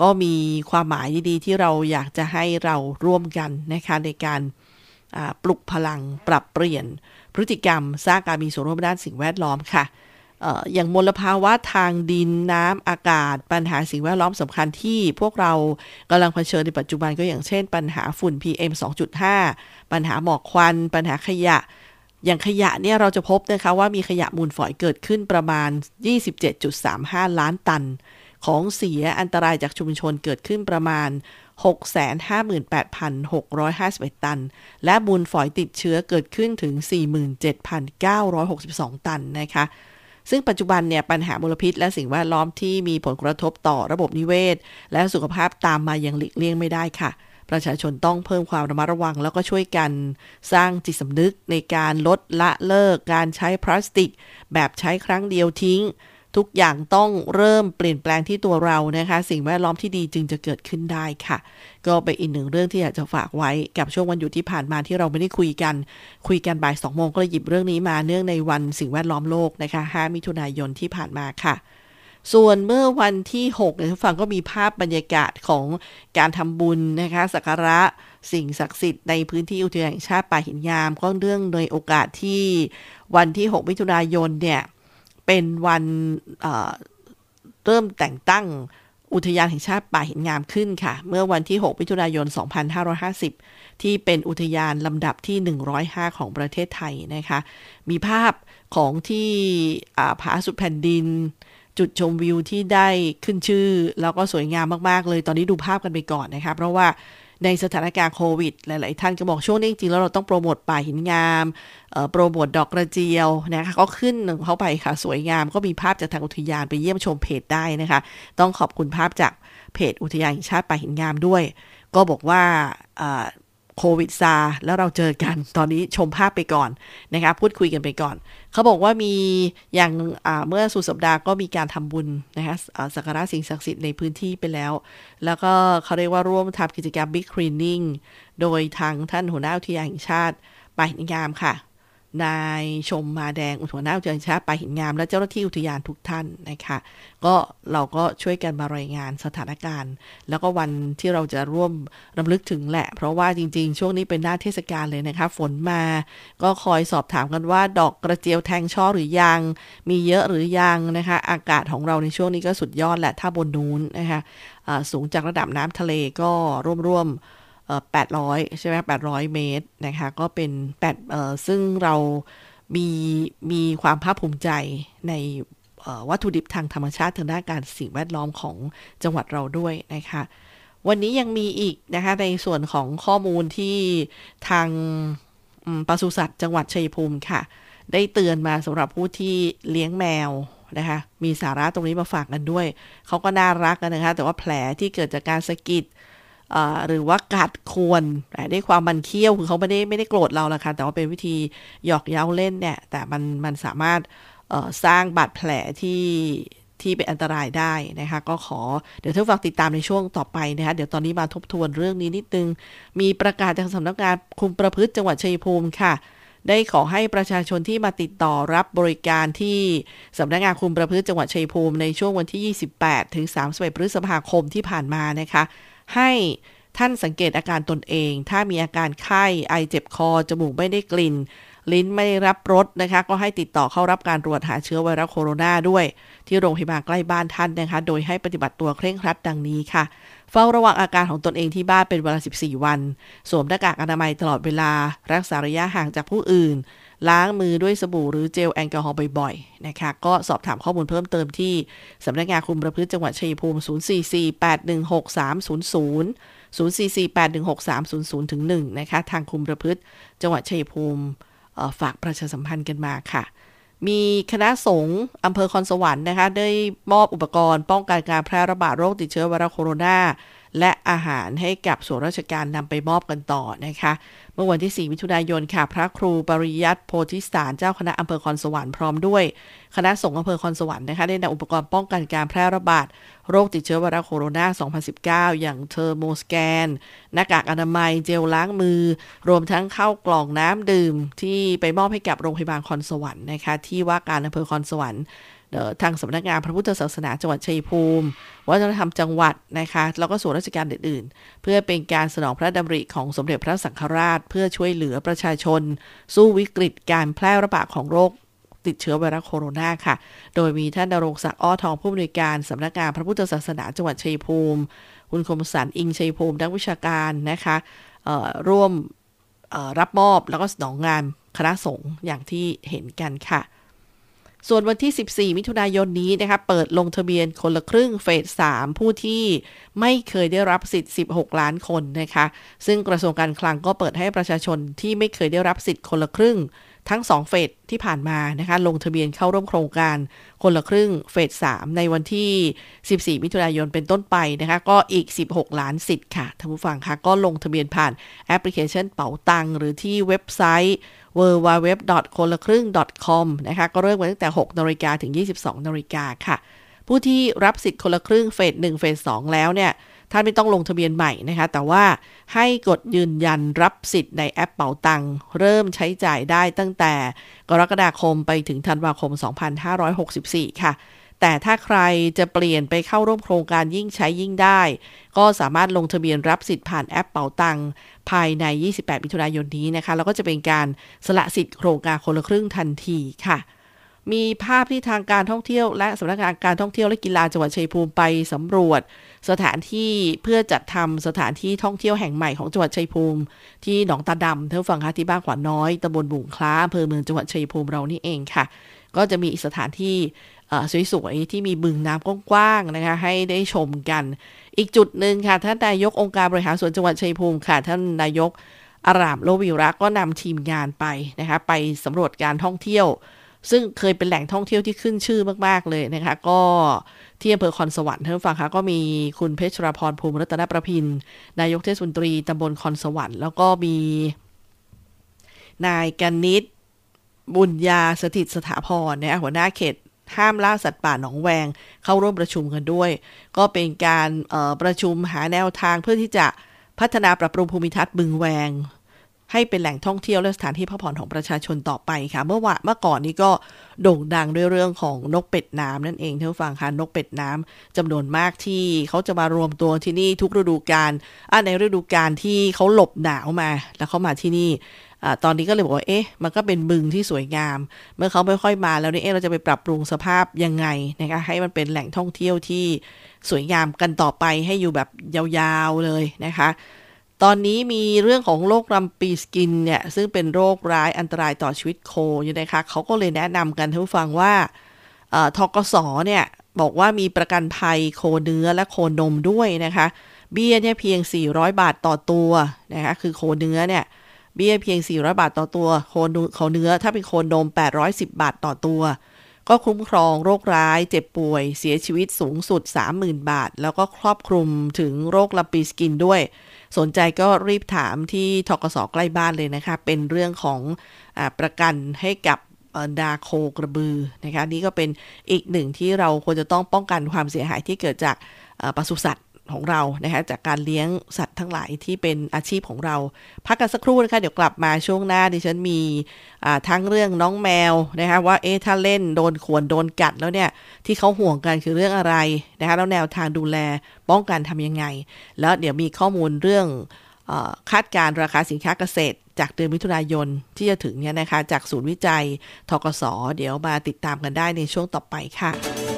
ก็มีความหมายดีๆ ที่เราอยากจะให้เราร่วมกันนะคะในการปลุกพลังปรับเปลี่ยนพฤติกรรมสร้างการมีส่วนร่วมด้านสิ่งแวดล้อมค่ะเอ่ออย่างมลภาวะทางดินน้ำอากาศ ปัญหาสิ่งแวดล้อมสำคัญที่พวกเรากำลังเผชิญในปัจจุบันก็อย่างเช่น ปัญหาฝุ่น PM 2.5 ปัญหาหมอกควัน ปัญหาขยะ อย่างขยะเนี่ยเราจะพบนะคะว่ามีขยะมูลฝอยเกิดขึ้นประมาณ 27.35 ล้านตัน ของเสียอันตรายจากชุมชนเกิดขึ้นประมาณ 658,651 ตัน และมูลฝอยติดเชื้อเกิดขึ้นถึง 47,962 ตันนะคะซึ่งปัจจุบันเนี่ยปัญหามลพิษและสิ่งแวดล้อมที่มีผลกระทบต่อระบบนิเวศ และสุขภาพตามมาอย่างหลีกเลี่ยงไม่ได้ค่ะ ประชาชนต้องเพิ่มความระมัดระวัง แล้วก็ช่วยกันสร้างจิตสำนึกในการลดละเลิก การใช้พลาสติก แบบใช้ครั้งเดียวทิ้ง ทุกอย่างต้องเริ่มเปลี่ยนแปลงที่ตัวเรานะคะ สิ่งแวดล้อมที่ดีจึงจะเกิดขึ้นได้ค่ะ ก็เป็นอีกหนึ่งเรื่องที่อยากจะฝากไว้กับช่วงวันหยุดที่ผ่านมาที่เราไม่ได้คุยกัน คุยกันบ่ายสองโมงก็เลยหยิบเรื่องนี้มาเนื่องในวันสิ่งแวดล้อมโลกนะคะ 5 มิถุนายนที่ผ่านมาค่ะส่วนเมื่อวันที่6เนี่ยท่านผู้ฟังก็มีภาพบรรยากาศของการทำบุญนะคะสักการะสิ่งศักดิ์สิทธิ์ในพื้นที่อุทยานแห่งชาติป่าหินงามก็เรื่องในโอกาสที่วันที่ 6 มิถุนายนเนี่ย เป็นวันเริ่มแต่งตั้งอุทยานแห่งชาติป่าหินงามขึ้นค่ะ เมื่อวันที่ 6 มิถุนายน 2550 ที่เป็นอุทยานลำดับที่ 105 ของประเทศไทยนะคะ มีภาพของที่ผาสุดแผ่นดิน จุดชมวิวที่ได้ขึ้นชื่อ แล้วก็สวยงามมาก ๆ เลย ตอนนี้ดูภาพกันไปก่อนนะคะ เพราะว่า ในสถานการณ์โควิด หลาย ๆ ท่านก็บอกช่วงนี้จริง ๆ แล้วเราต้องโปรโมทป่าหินงามโปรโมทดอกกระเจียวนะคะก็ขึ้นเข้าไปค่ะ สวยงามก็มีภาพจากทางอุทยานไปเยี่ยมชมเพจได้นะคะ ต้องขอบคุณภาพจากเพจอุทยานแห่งชาติป่าหินงามด้วย ก็บอกว่า โควิดซาแล้วเราเจอกันตอนนี้ชมภาพไปก่อนนะคะพูดคุยกันไปก่อน เขาบอกว่ามีอย่างเมื่อสุดสัปดาห์ก็มีการทำบุญนะคะสักการะสิ่งศักดิ์สิทธิ์ในพื้นที่ไปแล้ว แล้วก็เขาเรียกว่าร่วมทำกิจกรรมบิ๊กคลีนนิ่งโดยทางท่านหัวหน้าอุทยานแห่งชาติป่าหินงามค่ะ นายชมมาแดงอุทยานอุทยานชาติป่าหินงาม และเจ้าหน้าที่อุทยานทุกท่านนะคะก็เราก็ช่วยกันมารายงานสถานการณ์ แล้วก็วันที่เราจะร่วมรำลึกถึงแหละ เพราะว่าจริงๆ ช่วงนี้เป็นหน้าเทศกาลเลยนะคะฝนมา ก็คอยสอบถามกันว่า ดอกกระเจียวแทงช่อหรือยัง มีเยอะหรือยังนะคะ อากาศของเราในช่วงนี้ก็สุดยอดแหละถ้าบนนู้นนะคะสูงจากระดับน้ำทะเลก็ร่วมๆเอ่อ 800 ใช่ไหม800 เมตรนะคะ ก็เป็น8เอ่อซึ่งเรามีมีความภาคภูมิใจในวัตถุดิบทางธรรมชาติทางด้านการสิ่งแวดล้อมของจังหวัดเราด้วยนะคะ วันนี้ยังมีอีกนะคะในส่วนของข้อมูลที่ทางปศุสัตว์จังหวัดชัยภูมิค่ะ ได้เตือนมาสำหรับผู้ที่เลี้ยงแมวนะคะ มีสาระตรงนี้มาฝากกันด้วย เขาก็น่ารักกันนะคะ แต่ว่าแผลที่เกิดจากการสะกิด หรือว่ากัดควรแต่ด้วยความมันเคี้ยวคือเขาไม่ได้ไม่ได้โกรธเราละค่ะแต่ว่าเป็นวิธีหยอกเย้าเล่นเนี่ยแต่มันมันสามารถสร้างบาดแผลที่ที่เป็นอันตรายได้นะคะ ก็ขอเดี๋ยวท่านฟังติดตามในช่วงต่อไปนะคะเดี๋ยวตอนนี้มาทบทวนเรื่องนี้นิดนึง มีประกาศจากสำนักงานคุมประพฤติจังหวัดชัยภูมิค่ะ ได้ขอให้ประชาชนที่มาติดต่อรับบริการที่สำนักงานคุมประพฤติจังหวัดชัยภูมิในช่วงวันที่ 28 ถึง 31 พฤษภาคมที่ผ่านมานะคะ ให้ท่านสังเกตอาการตนเอง ถ้ามีอาการไข้ ไอเจ็บคอ จมูกไม่ได้กลิ่น ลิ้นไม่รับรสนะคะ ก็ให้ติดต่อเข้ารับการตรวจหาเชื้อไวรัสโคโรนาด้วย ที่โรงพยาบาลใกล้บ้านท่านนะคะ โดยให้ปฏิบัติตัวเคร่งครัดดังนี้ค่ะ เฝ้าระวังอาการของตนเองที่บ้านเป็นเวลา 14 วัน สวมหน้ากากอนามัยตลอดเวลา รักษาระยะห่างจากผู้อื่น ล้างมือด้วยสบู่หรือเจลแอลกอฮอล์บ่อยๆนะคะ ก็สอบถามข้อมูลเพิ่มเติมที่สำนักงานคุมประพฤติจังหวัดชัยภูมิ 044816300 044816300ถึง1นะคะ ทางคุมประพฤติจังหวัดชัยภูมิ ฝากประชาสัมพันธ์กันมาค่ะ มีคณะสงฆ์อำเภอคอนสวรรค์นะคะ ได้มอบอุปกรณ์ป้องกันการแพร่ระบาดโรคติดเชื้อไวรัสโคโรนา และอาหารให้กับส่วนราชการนำไปมอบกันต่อนะคะ เมื่อวันที่ 4 มิถุนายนค่ะ พระครูปริยัติโพธิสารเจ้าคณะอำเภอคอนสวรรค์พร้อมด้วย คณะสงฆ์อำเภอคอนสวรรค์นะคะได้นำอุปกรณ์ป้องกันการแพร่ระบาดโรคติดเชื้อไวรัสโคโรนา 2019 อย่างเทอร์โมสแกน หน้ากากอนามัย เจลล้างมือ รวมทั้งเข้ากล่องน้ำดื่ม ที่ไปมอบให้กับโรงพยาบาลคอนสวรรค์นะคะที่ว่าการอำเภอคอนสวรรค์ ทางสำนักงานพระพุทธศาสนาจังหวัดชัยภูมิ วัฒนธรรมจังหวัดนะคะแล้วก็ส่วนราชการอื่นๆ เพื่อเป็นการสนองพระดำริของสมเด็จพระสังฆราช เพื่อช่วยเหลือประชาชน สู้วิกฤตการแพร่ระบาดของโรคติดเชื้อไวรัสโคโรนาค่ะ โดยมีท่านดรงศักดิ์อ้อทองผู้อำนวยการสำนักงานพระพุทธศาสนาจังหวัดชัยภูมิ คุณคมสันอิงชัยภูมินักวิชาการนะคะร่วมรับมอบแล้วก็สนองงานคณะสงฆ์อย่างที่เห็นกันค่ะ ส่วนวันที่ 14 มิถุนายนนี้นะคะเปิดลงทะเบียนคนละครึ่งเฟส 3 ผู้ที่ไม่เคยได้รับสิทธิ์ 16 ล้านคนนะคะ ซึ่งกระทรวงการคลังก็เปิดให้ประชาชนที่ไม่เคยได้รับสิทธิ์คนละครึ่ง ทั้ง 2 เฟสที่ผ่านมานะคะลงทะเบียนเข้าร่วมโครงการคนละครึ่งเฟส 3 ในวันที่ 14 มิถุนายนเป็นต้นไปนะคะก็อีก 16 ล้านสิทธิ์ค่ะท่านผู้ฟังคะก็ลงทะเบียนผ่านแอปพลิเคชันเป๋าตังหรือที่เว็บไซต์ w w w คนละครึ่ง .com นะคะก็เริ่มตั้งแต่ 6นาฬิกาถึง 22นาฬิกาค่ะ ผู้ที่รับสิทธิ์คนละครึ่งเฟส 1 เฟส 2 แล้วเนี่ย ท่านไม่ต้องลงทะเบียนใหม่นะคะ แต่ว่าให้กดยืนยันรับสิทธิ์ในแอปเป๋าตังเริ่มใช้จ่ายได้ตั้งแต่กรกฎาคมไปถึงธันวาคม 2564 ค่ะ แต่ถ้าใครจะเปลี่ยนไปเข้าร่วมโครงการยิ่งใช้ยิ่งได้ ก็สามารถลงทะเบียนรับสิทธิ์ผ่านแอปเป๋าตังภายใน 28 มิถุนายนนี้นะคะ แล้วก็จะเป็นการสละสิทธิ์โครงการคนละครึ่งทันทีค่ะมีภาพที่ทางการท่องเที่ยว และสำนักงานการท่องเที่ยวและกีฬาจังหวัดชัยภูมิไปสำรวจ สถานที่เพื่อจัดทำสถานที่ท่องเที่ยวแห่งใหม่ของจังหวัดชัยภูมิ ที่หนองตาดำท่านผู้ฟังคะที่บ้านขวานน้อยตำบลบุงคล้าอำเภอเมืองจังหวัดชัยภูมิเรานี่เองค่ะ ก็จะมีสถานที่สวยๆ ที่มีบึงน้ำกว้างๆนะคะ ให้ได้ชมกัน อีกจุดหนึ่งค่ะ ท่านนายกองค์การบริหารส่วนจังหวัดชัยภูมิค่ะ ท่านนายกอารามโลวิรักก็นำทีมงานไปนะคะ ไปสำรวจการท่องเที่ยว ซึ่งเคยเป็นแหล่งท่องเที่ยวที่ขึ้นชื่อมากๆเลยนะคะ ก็ ที่อำเภอคอนสวรรค์ท่านฟังคะก็มีคุณเพชรพรภูมิรัตนประพิน นายกเทศมนตรีตำบลคอนสวรรค์แล้วก็มีนายกนิษฐ์บุญญาสถิตสถาพรนะหัวหน้าเขตห้ามล่าสัตว์ป่าหนองแวง เข้าร่วมประชุมกันด้วย ก็เป็นการประชุมหาแนวทางเพื่อที่จะพัฒนาปรับปรุงภูมิทัศน์บึงแวง ให้เป็นแหล่งท่องเที่ยวและสถานที่พักผ่อนของประชาชนต่อไปค่ะ เมื่อวานเมื่อก่อนนี้ก็โด่งดังด้วยเรื่องของนกเป็ดน้ำนั่นเองท่านผู้ฟังค่ะนกเป็ดน้ำจำนวนมากที่เขาจะมารวมตัวที่นี่ทุกฤดูกาลอะในฤดูกาลที่เขาหลบหนาวมา แล้วเขามาที่นี่อตอนนี้ก็เลยบอกว่า เอ๊ะ มันก็เป็นบึงที่สวยงาม เมื่อเขาไม่ค่อยมาแล้วนี่ เอ๊ะ เราจะไปปรับปรุงสภาพยังไงนะคะให้มันเป็นแหล่งท่องเที่ยวที่สวยงามกันต่อไปให้อยู่แบบยาวๆเลยนะคะ ตอนนี้มีเรื่องของโรคลำปีสกินเนี่ย ซึ่งเป็นโรคร้ายอันตรายต่อชีวิตโคอยู่นะคะเขาก็เลยแนะนำกันท่านผู้ฟังว่าทกสเนี่ย บอกว่ามีประกันภัยโคเนื้อและโคนมด้วยนะคะ เบี้ยเนี่ยเพียง 400 บาทต่อตัวนะคะคือโคเนื้อเนี่ยเบี้ยเพียง 400 บาทต่อตัวโคเนื้อโคเนื้อถ้าเป็นโคนม 810 บาทต่อตัว ก็คุ้มครองโรคร้ายเจ็บป่วย เสียชีวิตสูงสุด 30,000 บาท แล้วก็ครอบคลุมถึงโรคลำปีสกินด้วย สนใจก็รีบถามที่ทกสใกล้บ้านเลยนะคะ เป็นเรื่องของอประกันให้กับดาโคกระบือนะคะนี่ก็เป็นอีกหนึ่งที่เราควรจะต้องป้องกันความเสียหายที่เกิดจากปศุสัตว์ ของเรานะคะจากการเลี้ยงสัตว์ทั้งหลายที่เป็นอาชีพของเรา พักกันสักครู่นะคะเดี๋ยวกลับมาช่วงหน้าดิฉันมีทั้งเรื่องน้องแมวนะคะว่าเอ๊ะถ้าเล่นโดนข่วนโดนกัดแล้วเนี่ยที่เขาห่วงกันคือเรื่องอะไรนะคะแล้วแนวทางดูแลป้องกันทำยังไง แล้วเดี๋ยวมีข้อมูลเรื่องคาดการณ์ราคาสินค้าเกษตร จากเดือนมิถุนายนที่จะถึงเนี่ยนะคะจากศูนย์วิจัยทกสเดี๋ยวมาติดตามกันได้ในช่วงต่อไปค่ะ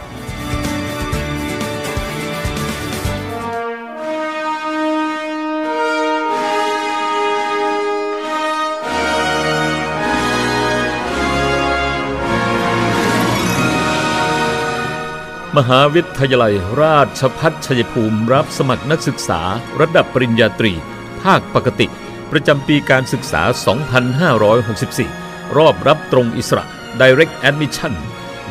มหาวิทยาลัยราชพัฒชัยภูมิรับสมัครนักศึกษาระดับปริญญาตรี ภาคปกติ ประจำปีการศึกษา 2564 รอบรับตรงอิสระ Direct Admission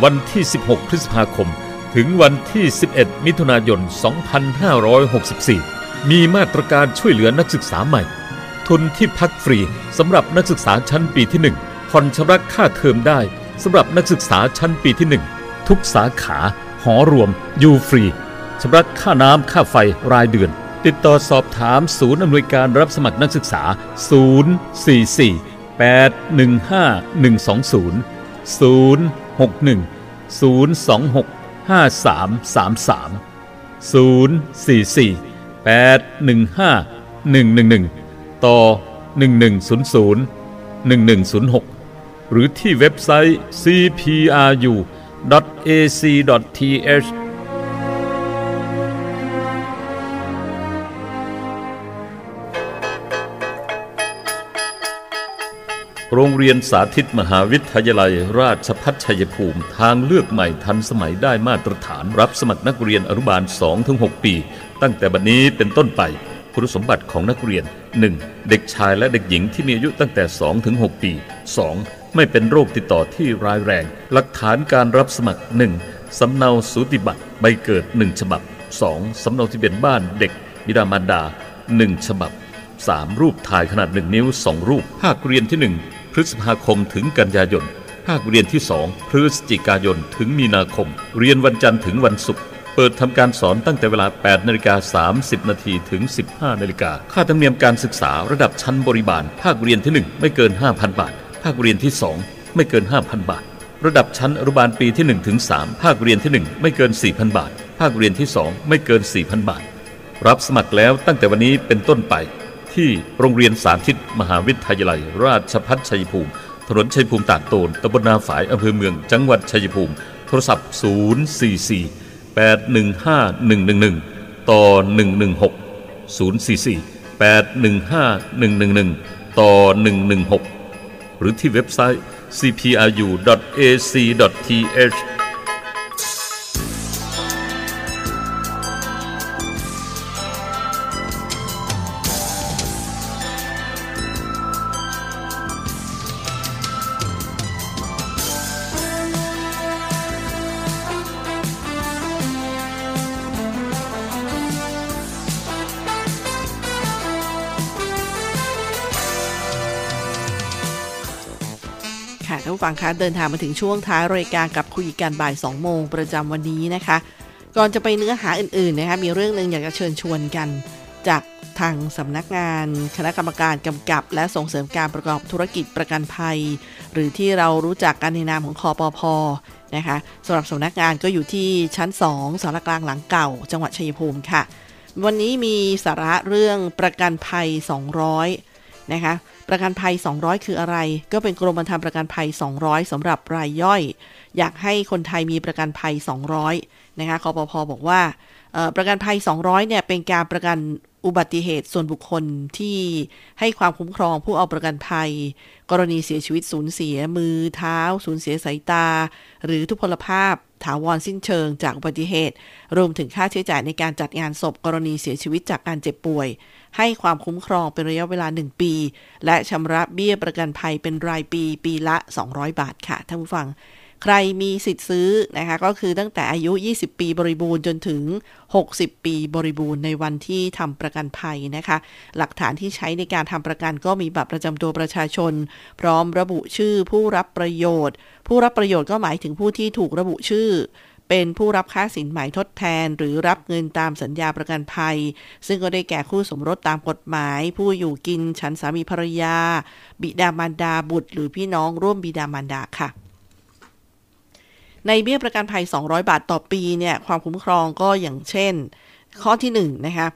วันที่ 16 พฤษภาคม ถึงวันที่ 11 มิถุนายน 2564 มีมาตรการช่วยเหลือนักศึกษาใหม่ ทุนที่พักฟรีสำหรับนักศึกษาชั้นปีที่ 1 ผ่อนชำระค่าเทอมได้สำหรับนักศึกษาชั้นปีที่ 1 ทุกสาขา หอรวม อยู่ฟรีชำระค่าน้ำค่าไฟรายเดือน ติดต่อสอบถามศูนย์อำนวยการรับสมัครนักศึกษา 044 815 120 061 026 5333 044 815 111 ต่อ 1100 1106 หรือที่เว็บไซต์ cpru ac.th โรงเรียนสาธิตมหาวิทยาลัย ราชพัฒชัยภูมิ ทางเลือกใหม่ทันสมัยได้มาตรฐานรับสมัครนักเรียนอนุบาล 2-6 ปี ตั้งแต่บัดนี้เป็นต้นไปคุณสมบัติของนักเรียน 1. เด็กชายและเด็กหญิงที่มีอายุตั้งแต่ 2-6 ปี 2. ไม่เป็นโรคติดต่อที่ร้ายแรง หลักฐานการรับสมัคร 1. สำเนาสูติบัตรใบเกิด 1 ฉบับ 2. สำเนาทะเบียนบ้านเด็กบิดามารดา 1 ฉบับ 3. รูปถ่ายขนาด 1 นิ้ว 2 รูปภาคเรียนที่ 1 พฤษภาคมถึงกันยายนภาคเรียนที่ 2 พฤศจิกายนถึงมีนาคม เรียนวันจันทร์ถึงวันศุกร์เปิดปิดทำการสอนตั้งแต่เวลา 8นาฬิกา30 นาทีถึง 15นาฬิกาค่าธรรมเนียมการศึกษาระดับชั้นบริบาล ภาคเรียนที่ 1 ไม่เกิน 5,000 บาท ภาคเรียนที่ 2 ไม่เกิน 5,000 บาท ระดับชั้นอนุบาลปีที่1ถึง3ภาคเรียนที่ 1 ไม่เกิน 4,000 บาท ภาคเรียนที่ 2 ไม่เกิน 4,000 บาท รับสมัครแล้วตั้งแต่วันนี้เป็นต้นไป ที่โรงเรียนสาธิต มหาวิทยาลัย ราชภัฏชัยภูมิ ถนนชัยภูมิตากโตนตำบลนาฝายอำเภอเมือง จังหวัดชัยภูมิ โทรศัพท์ 044 815111 ต่อ 116 044 815111 ต่อ 116 หรือที่เว็บไซต์ cpru.ac.th
งคะเดินทางมาถึงช่วงท้ายรายการกับคุยกันบ่าย 2 โมงประจำวันนี้นะคะ ก่อนจะไปเนื้อหาอื่นๆนะคะมีเรื่องหนึ่งอยากจะเชิญชวนกัน จากทางสำนักงาน คณะกรรมการกำกับ และส่งเสริมการประกอบธุรกิจประกันภัย หรือที่เรารู้จักกันในนามของคอปพนะคะสำหรับสำนักงานก็อยู่ที่ชั้น 2สารกลางหลังเก่า จังหวัดชัยภูมิค่ะ วันนี้มีสาระเรื่องประกันภัย 200นะคะ ประกันภัย 200 คืออะไร ก็เป็นกรมธรรม์ประกันภัย 200สำหรับรายย่อย อยากให้คนไทยมีประกันภัย 200 นะคะคอปพอบอกว่าประกันภัย 200 เนี่ยเป็นการประกันอุบัติเหตุส่วนบุคคลที่ให้ความคุ้มครองผู้เอาประกันภัย กรณีเสียชีวิตสูญเสียมือเท้า สูญเสียสายตา หรือทุพพลภาพถาวรสิ้นเชิงจากอุบัติเหตุ รวมถึงค่าใช้จ่ายในการจัดงานศพกรณีเสียชีวิตจากการเจ็บป่วย ให้ความคุ้มครองเป็นระยะเวลา 1 ปี และชำระเบี้ยประกันภัยเป็นรายปีปีละ 200 บาทค่ะท่านผู้ฟัง ใครมีสิทธิ์ซื้อนะคะก็คือตั้งแต่อายุ 20 ปีบริบูรณ์จนถึง 60 ปีบริบูรณ์ในวันที่ทำประกันภัยนะคะ หลักฐานที่ใช้ในการทำประกันก็มีบัตรประจำตัวประชาชน พร้อมระบุชื่อผู้รับประโยชน์ ผู้รับประโยชน์ก็หมายถึงผู้ที่ถูกระบุชื่อ เป็นผู้รับค่าสินไหม่ทดแทน หรือรับเงินตามสัญญาประกันภัย ซึ่งก็ได้แก่คู่สมรสตามกฎหมาย ผู้อยู่กินฉันสามีภรรยา บิดามารดาบุตร หรือพี่น้องร่วมบิดามารดาค่ะในเบี้ยประกันภัย 200 บาทต่อปีเนี่ยความคุ้มครองก็อย่างเช่น ข้อที่1นะคะ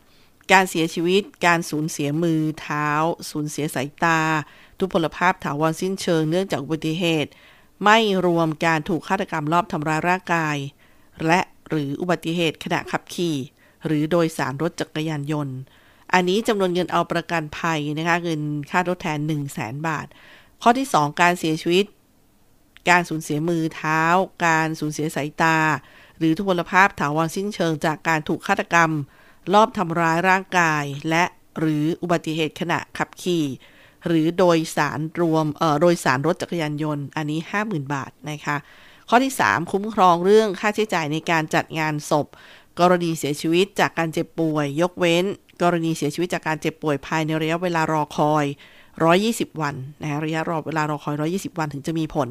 การเสียชีวิต การสูญเสียมือเท้า สูญเสียสายตา ทุพพลภาพถาวรสิ้นเชิงเนื่องจากอุบัติเหตุ ไม่รวมการถูกฆาตกรรมรอบทำร้ายร่างกาย และหรืออุบัติเหตุขณะขับขี่ หรือโดยสารรถจักรยานยนต์ อันนี้จำนวนเงินเอาประกันภัยนะคะเงินค่าทดแทน 1 0 0 0 0แสนบาท ข้อที่ 2 การเสียชีวิต การสูญเสียมือเท้า การสูญเสียสายตา หรือทุพพลภาพถาวรสิ้นเชิงจากการถูกฆาตกรรมลอบทำร้ายร่างกาย และหรืออุบัติเหตุขณะขับขี่หรือโดยสารรวม เอ่อ โดยสารรถจักรยานยนต์ อันนี้ 50,000 บาท นะคะ ข้อที่ 3 คุ้มครองเรื่องค่าใช้จ่ายในการจัดงานศพ กรณีเสียชีวิตจากการเจ็บป่วย ยกเว้น กรณีเสียชีวิตจากการเจ็บป่วยภายในระยะเวลารอคอย 120 วันนะคะระยะรอเวลารอคอย 120 วันถึงจะมีผล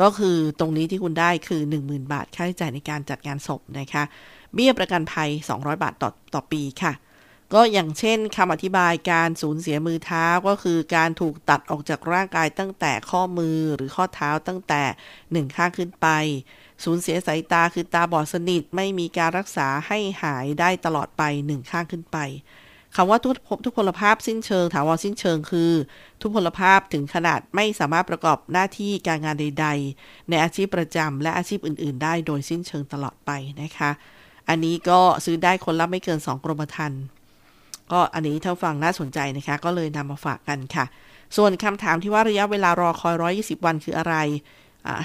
ก็คือตรงนี้ที่คุณได้คือ 10,000 บาท ค่าใช้จ่ายในการจัดงานศพนะคะเบี้ยประกันภัย 200 บาทต่อต่อปีค่ะ ก็อย่างเช่นคำอธิบายการสูญเสียมือเท้าก็คือการถูกตัดออกจากร่างกายตั้งแต่ข้อมือหรือข้อเท้าตั้งแต่หนึ่งข้างขึ้นไป สูญเสียสายตาคือตาบอดสนิทไม่มีการรักษาให้หายได้ตลอดไปหนึ่งข้างขึ้นไปคำว่าทุกทุกพลภาพสิ้นเชิงถาวรสิ้นเชิงคือ ทุกพลภาพถึงขนาดไม่สามารถประกอบหน้าที่การงานใด ๆ ในอาชีพประจำและอาชีพอื่น ๆ ได้โดยสิ้นเชิงตลอดไปนะคะ อันนี้ก็ซื้อได้คนละไม่เกิน 2 กรมธรรม์ ก็อันนี้ถ้าฟังน่าสนใจนะคะ ก็เลยนำมาฝากกันค่ะ ส่วนคำถามที่ว่าระยะเวลารอคอย 120 วันคืออะไร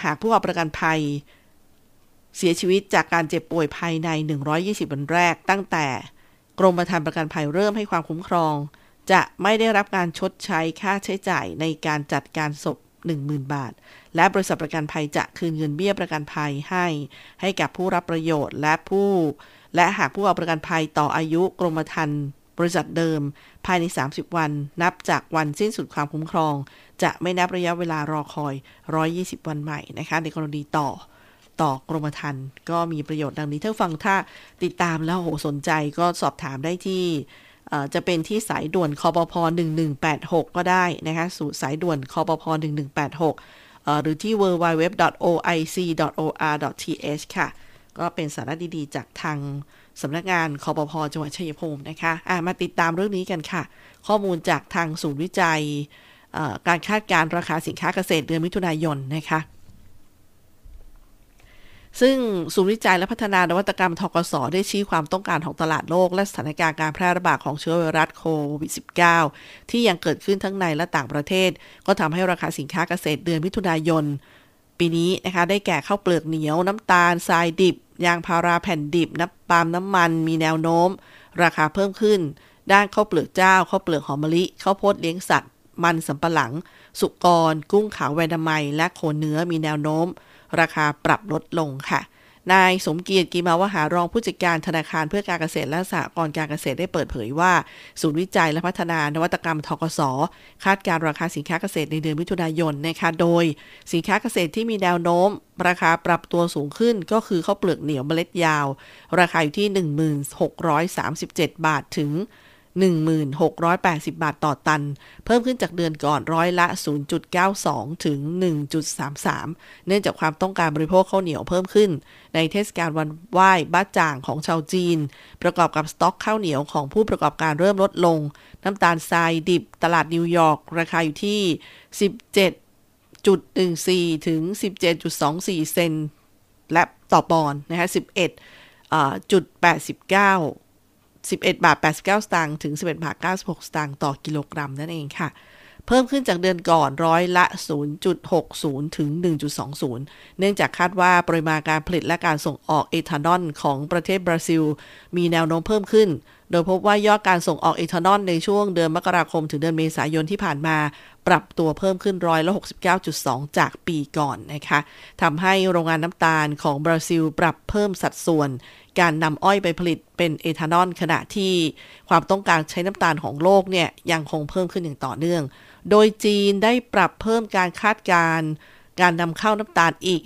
หากผู้เอาประกันภัย เสียชีวิตจากการเจ็บป่วยภายใน 120 วันแรก ตั้งแต่กรมธรรม์ประกันภัยเริ่มให้ความคุ้มครอง จะไม่ได้รับการชดใช้ค่าใช้จ่ายในการจัดการศพ10,000 บาท และบริษัทประกันภัยจะคืนเงินเบี้ยประกันภัยให้ ให้กับผู้รับประโยชน์และผู้ และหากผู้เอาประกันภัยต่ออายุกรมธรรม์ บริษัทเดิม ภายใน 30 วัน นับจากวันสิ้นสุดความคุ้มครอง จะไม่นับระยะเวลารอคอย 120 วันใหม่นะคะ ในกรณีต่อต่อกรมธรรม์ก็มีประโยชน์ดังนี้ถ้าฟังถ้าติดตามแล้วโหสนใจก็สอบถามได้ที่จะเป็นที่สายด่วนคอปพ1186 ก็ได้นะคะสู่สายด่วนคอปพ1186เอ่อหรือที่ www.oic.or.th ค่ะ ก็เป็นสาระดีๆ จากทาง สำนักงานคอปพจังหวัดชัยภูมินะคะะมาติดตามเรื่องนี้กันค่ะ ข้อมูลจากทางศูนย์วิจัยการคาดการณ์ราคาสินค้าเกษตรเดือนมิถุนายนนะคะซึ่งศูนย์วิจัยและพัฒนานวัตกรรมทกสได้ชี้ความต้องการของตลาดโลก และสถานการณ์การแพร่ระบาดของเชื้อไวรัสโควิด -19 ที่ยังเกิดขึ้นทั้งในและต่างประเทศ ก็ทำให้ราคาสินค้าเกษตรเดือนมิถุนายน ปีนี้นะคะได้แก่ข้าวเปลือกเหนียว น้ำตาลทรายดิบ ยางพาราแผ่นดิบน้ำปาล์มน้ำมัน มีแนวโน้ม ราคาเพิ่มขึ้น ด้านข้าวเปลือกเจ้าข้าวเปลือกหอมมะลิข้าวโพดเลี้ยงสัตว์ มันสำปะหลัง สุกร กุ้งขาวแวนดามัย และโคเนื้อมีแนวโน้ม ราคาปรับลดลงค่ะ นายสมเกียรติกีมาวหารองผู้จัดการธนาคารเพื่อการเกษตรและสหกรณ์การเกษตรได้เปิดเผยว่า ศูนย์วิจัยและพัฒนานวัตกรรมทกสคาดการราคาสินค้าเกษตรในเดือนมิถุนายนนะคะโดย สินค้าเกษตรที่มีแนวโน้ม ราคาปรับตัวสูงขึ้นก็คือข้าวเปลือกเหนียวเมล็ดยาว ราคาอยู่ที่ 1637 บาทถึง 1680 บาทต่อตัน เพิ่มขึ้นจากเดือนก่อนร้อยละ 0.92 ถึง 1.33 เนื่องจากความต้องการบริโภคข้าวเหนียวเพิ่มขึ้น ในเทศกาลวันไหว้บ้าจ่างของชาวจีน ประกอบกับสต็อกข้าวเหนียวของผู้ประกอบการเริ่มลดลง น้ำตาลทรายดิบตลาดนิวยอร์กราคาอยู่ที่ 17.14 ถึง 17.24 เซนและต่อปอนด์นะคะ11อ่าจุด89 11 บาท 89 สตางค์ถึง 11 บาท 96 สตางค์ต่อกิโลกรัมนั่นเองค่ะ เพิ่มขึ้นจากเดือนก่อนร้อยละ 0.60 ถึง 1.20 เนื่องจากคาดว่าปริมาณการผลิตและการส่งออกเอทานอลของประเทศบราซิล มีแนวโน้มเพิ่มขึ้น โดยพบว่ายอดการส่งออกเอทานอลในช่วงเดือนมกราคมถึงเดือนเมษายนที่ผ่านมา ปรับตัวเพิ่มขึ้นร้อยละ69.2 จากปีก่อนนะคะทำให้โรงงานน้ำตาลของบราซิลปรับเพิ่มสัดส่วน การนำอ้อยไปผลิตเป็นเอทานอลขณะที่ความต้องการใช้น้ำตาลของโลกเนี่ยยังคงเพิ่มขึ้นอย่างต่อเนื่อง โดยจีนได้ปรับเพิ่มการคาดการณ์ การนำเข้าน้ำตาลอีก